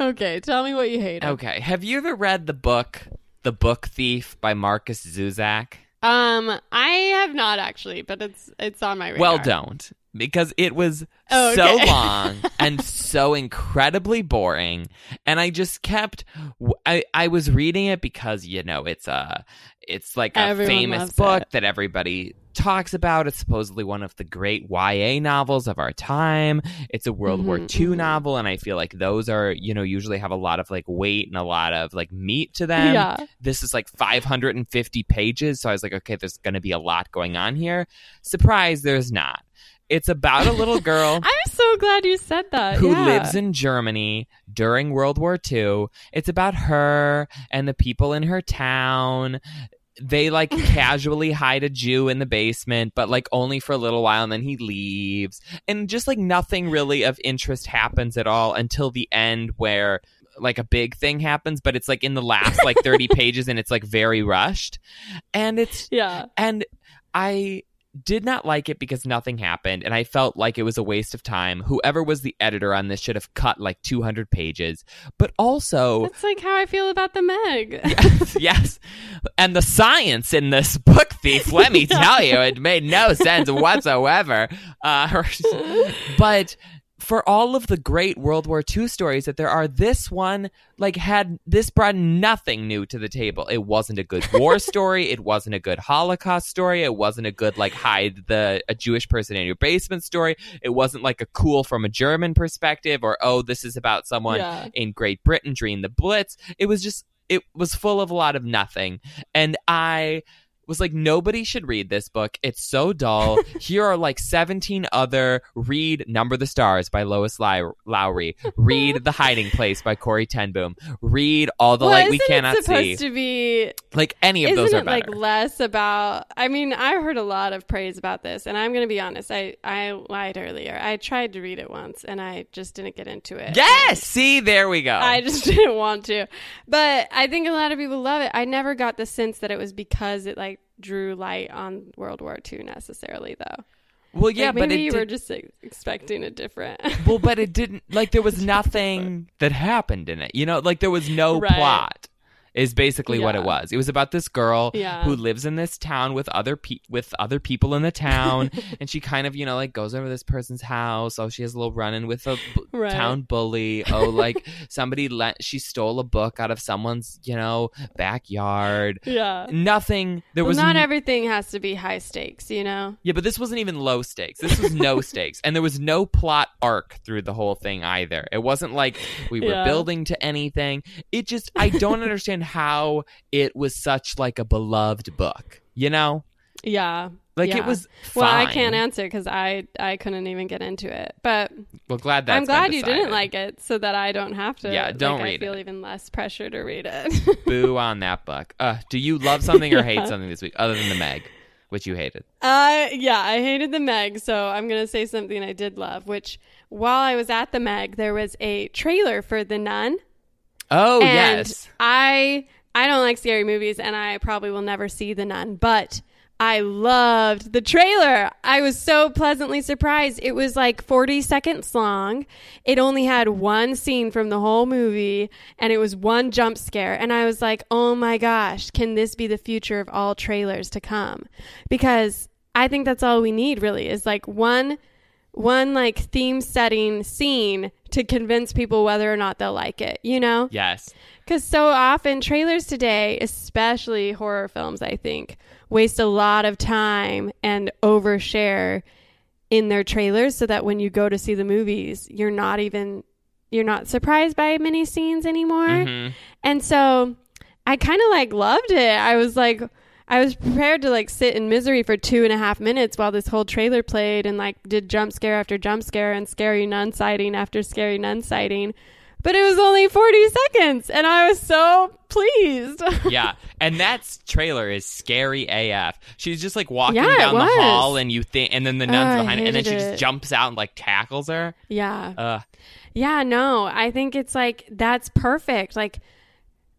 okay, tell me what you hate. Okay. Have you ever read the book The Book Thief by Markus Zusak? Um, I have not actually, but it's it's on my radar. Well, don't. Because it was Oh, so okay. long and so incredibly boring. And I just kept I, I was reading it because, you know, it's a it's like a Everyone famous book it. that everybody talks about. It's supposedly one of the great YA novels of our time. It's a World War Mhm, II mhm. novel, and I feel like those are, you know, usually have a lot of like weight and a lot of like meat to them yeah. this is like 550 pages so i was like okay there's going to be a lot going on here surprise there's not it's about a little girl I'm so glad you said that. who yeah. lives in germany during world war ii it's about her and the people in her town they like casually hide a Jew in the basement, but like only for a little while and then he leaves. And just like nothing really of interest happens at all until the end where like a big thing happens, but it's like in the last like 30 pages and it's like very rushed. And it's Yeah. and I did not like it because nothing happened and I felt like it was a waste of time. Whoever was the editor on this should have cut like 200 pages. But also That's like how I feel about the Meg. yes, yes. And the science in this book thief, let me tell you, it made no sense whatsoever. Uh, but for all of the great World War II stories that there are, this one like had this brought nothing new to the table. It wasn't a good war story. It wasn't a good Holocaust story. It wasn't a good like hide the a Jewish person in your basement story. It wasn't like a cool from a German perspective or oh this is about someone Yeah. in Great Britain during the Blitz. It was just it was full of a lot of nothing. And I was like, nobody should read this book. It's so dull. Here are like 17 other read Number the Stars by Lois Low- Lowry. Read The Hiding Place by Corrie ten Boom. Read All the well, Light We Cannot it supposed See. to be like any of those are it better. like less about i mean i heard a lot of praise about this and i'm gonna be honest i i lied earlier i tried to read it once and i just didn't get into it yes! See, there we go. I just didn't want to. But I think a lot of people love it. I never got the sense that it was because it like drew light on World War II necessarily though. well, yeah, Like, but maybe you did- were just like, expecting a different well, but it didn't like there was nothing that happened in it. You know, like there was no Right. plot. Is basically what it was. It was about this girl Yeah. who lives in this town with other pe- with other people in the town, and she kind of you know like goes over this person's house. Oh, she has a little run in with a b- Right. town bully. Oh, like somebody let she stole a book out of someone's you know backyard. Yeah. Nothing. There Well, was not n- everything has to be high stakes, you know? yeah, but this wasn't even low stakes. This was no stakes. And there was no plot arc through the whole thing either. It wasn't like we were Yeah. building to anything. It just I don't understand how it was such like a beloved book. You know? Yeah. Like yeah. it was. Well, I can't answer because I I couldn't even get into it. But Well, glad that I'm glad you didn't like it, so that I don't have to. Yeah, don't like, read I feel it. even less pressure to read it. Boo on that book. Uh, do you love something or hate something this week other than the Meg, which you hated? Uh, yeah, I hated the Meg, so I'm gonna say something I did love. Which, while I was at the Meg, there was a trailer for The Nun. Oh and yes. I I don't like scary movies, and I probably will never see The Nun, but I loved the trailer. I was so pleasantly surprised. It was like 40 seconds long. It only had one scene from the whole movie, and it was one jump scare. And I was like, oh my gosh, can this be the future of all trailers to come? Because I think that's all we need, really, is like one one like theme setting scene to convince people whether or not they'll like it, you know? Yes. Because so often trailers today, especially horror films, I think, waste a lot of time and overshare in their trailers so that when you go to see the movies, you're not even you're not surprised by many scenes anymore. Mhm. And so I kind of like loved it. I was like, I was prepared to like sit in misery for two and a half minutes while this whole trailer played and like did jump scare after jump scare and scary nun sighting after scary nun sighting. But it was only 40 seconds and I was so pleased. yeah, and that trailer is scary AF. She's just like walking Yeah, down the hall, and you think, and then the nuns Oh, behind, it, and then she just it. jumps out and like tackles her. yeah. Uh, Yeah, no, I think it's like that's perfect. Like,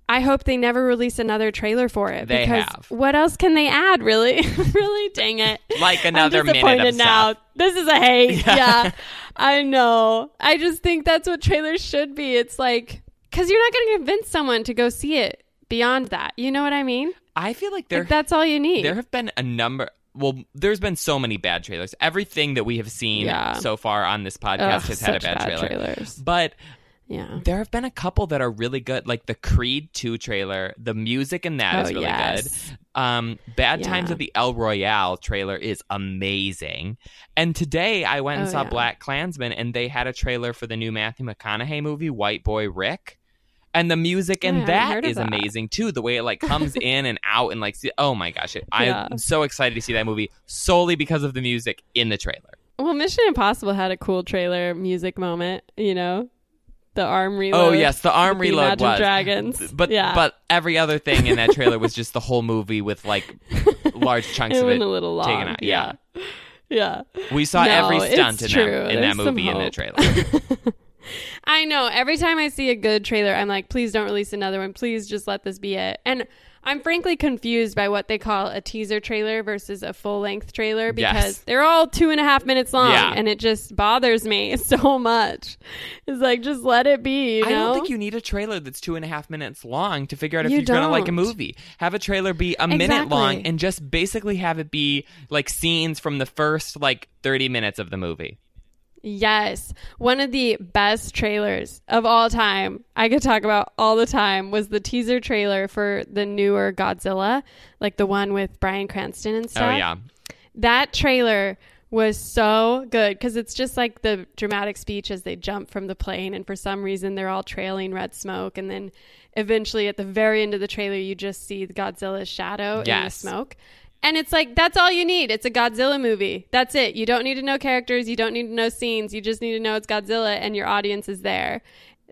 I hope they never release another trailer for it They because have. what else can they add? Really, really, dang it! Like another I'm minute disappointed of now. stuff. This is a hate. Yeah. Yeah. I know. I just think that's what trailers should be. It's like because you're not going to convince someone to go see it beyond that. You know what I mean? I feel like there Like that's all you need. there have been a number. Well, there's been so many bad trailers. Everything that we have seen Yeah. so far on this podcast Ugh, has had a bad, bad trailer. trailers. But Yeah. there have been a couple that are really good, like the Creed 2 trailer. The music in that is Oh, really yes. good. Um, Bad Yeah. Times at the El Royale trailer is amazing. And today I went and Oh, saw yeah. BlacKkKlansman, and they had a trailer for the new Matthew McConaughey movie, White Boy Rick. And the music in Yeah, that is that. amazing too. The way it like comes in and out and like, see- oh my gosh, it. I'm so excited to see that movie solely because of the music in the trailer. Well, Mission Impossible had a cool trailer music moment. You know, the arm reload. Oh yes, the arm the reload was. Dragons. But yeah. but every other thing in that trailer was just the whole movie with like large chunks it of it a little long. taken out. Yeah. Yeah. We saw No, every stunt in true. that in There's that movie in that trailer. I know. Every time I see a good trailer, I'm like, please don't release another one. Please just let this be it. And I'm frankly confused by what they call a teaser trailer versus a full length trailer because Yes. they're all two and a half minutes long Yeah. and it just bothers me so much. It's like, just let it be. You I don't think you need a trailer that's two and a half minutes long to figure out if You you're gonna like a movie. Have a trailer be a minute long and just basically have it be like scenes from the first like thirty minutes of the movie. Yes. One of the best trailers of all time, I could talk about all the time, was the teaser trailer for the newer Godzilla, like the one with Bryan Cranston and oh, stuff. Oh yeah. That trailer was so good because it's just like the dramatic speech as they jump from the plane, and for some reason they're all trailing red smoke, and then eventually at the very end of the trailer, you just see Godzilla's shadow in the Yes. smoke. And it's like that's all you need. It's a Godzilla movie. That's it. You don't need to know characters. You don't need to know scenes. You just need to know it's Godzilla, and your audience is there.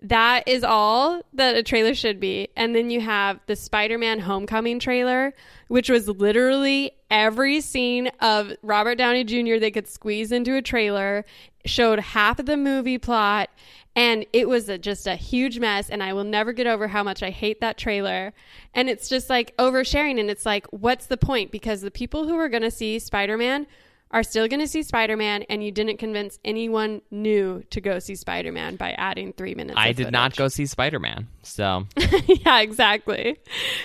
That is all that a trailer should be. And then you have the Spider Man Homecoming trailer, which was literally every scene of Robert Downey Jr. they could squeeze into a trailer, showed half of the movie plot, and it was a, just a huge mess. And I will never get over how much I hate that trailer. And it's just like oversharing. And it's like, what's the point? Because the people who are going to see Spider Man are still going to see Spider Man, and you didn't convince anyone new to go see Spider Man by adding three minutes. I did not go see Spider Man. So yeah, exactly.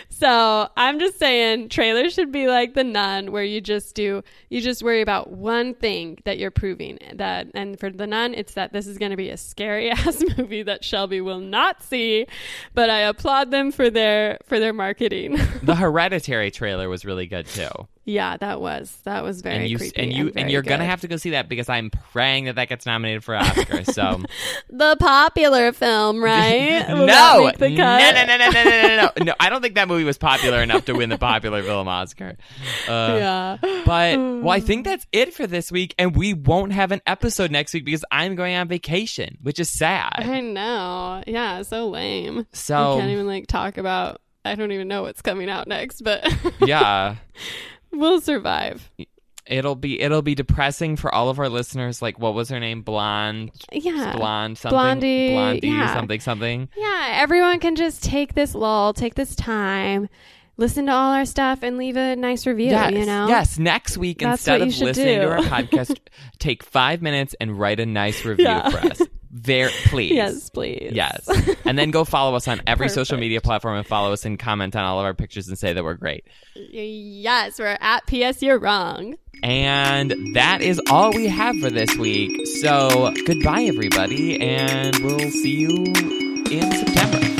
So I'm just saying, trailers should be like the Nun, where you just do, you just worry about one thing that you're proving that, and for the Nun, it's that this is going to be a scary ass movie that Shelby will not see, but I applaud them for their for their marketing. the Hereditary trailer was really good too. Yeah, that was that was very and you creepy and you and, very you're gonna have to go see that because I'm praying that that gets nominated for Oscar. So the popular film, right? No, no, no, no, no, no, no, no, no, no. I don't think that movie was popular enough to win the popular film Oscar. Uh, yeah. But well, I think that's it for this week, and we won't have an episode next week because I'm going on vacation, which is sad. I know. Yeah, so lame. So- we can't even like talk about. I don't even know what's coming out next, but yeah, we'll survive. it'll be it'll be depressing for all of our listeners. Like, what was her name? Blonde, Yeah. blonde, something, Blondie, blondie, yeah. something, something. Yeah, everyone can just take this lull, take this time, listen to all our stuff, and leave a nice review. Yes, you know, yes. Next week, That's instead of listening do. to our podcast, take five minutes and write a nice review Yeah. for us. There, please. Yes, please. Yes. And then go follow us on every social media platform and follow us and comment on all of our pictures and say that we're great. yes, we're at PS. You're wrong. And that is all we have for this week. So goodbye, everybody, and we'll see you in September.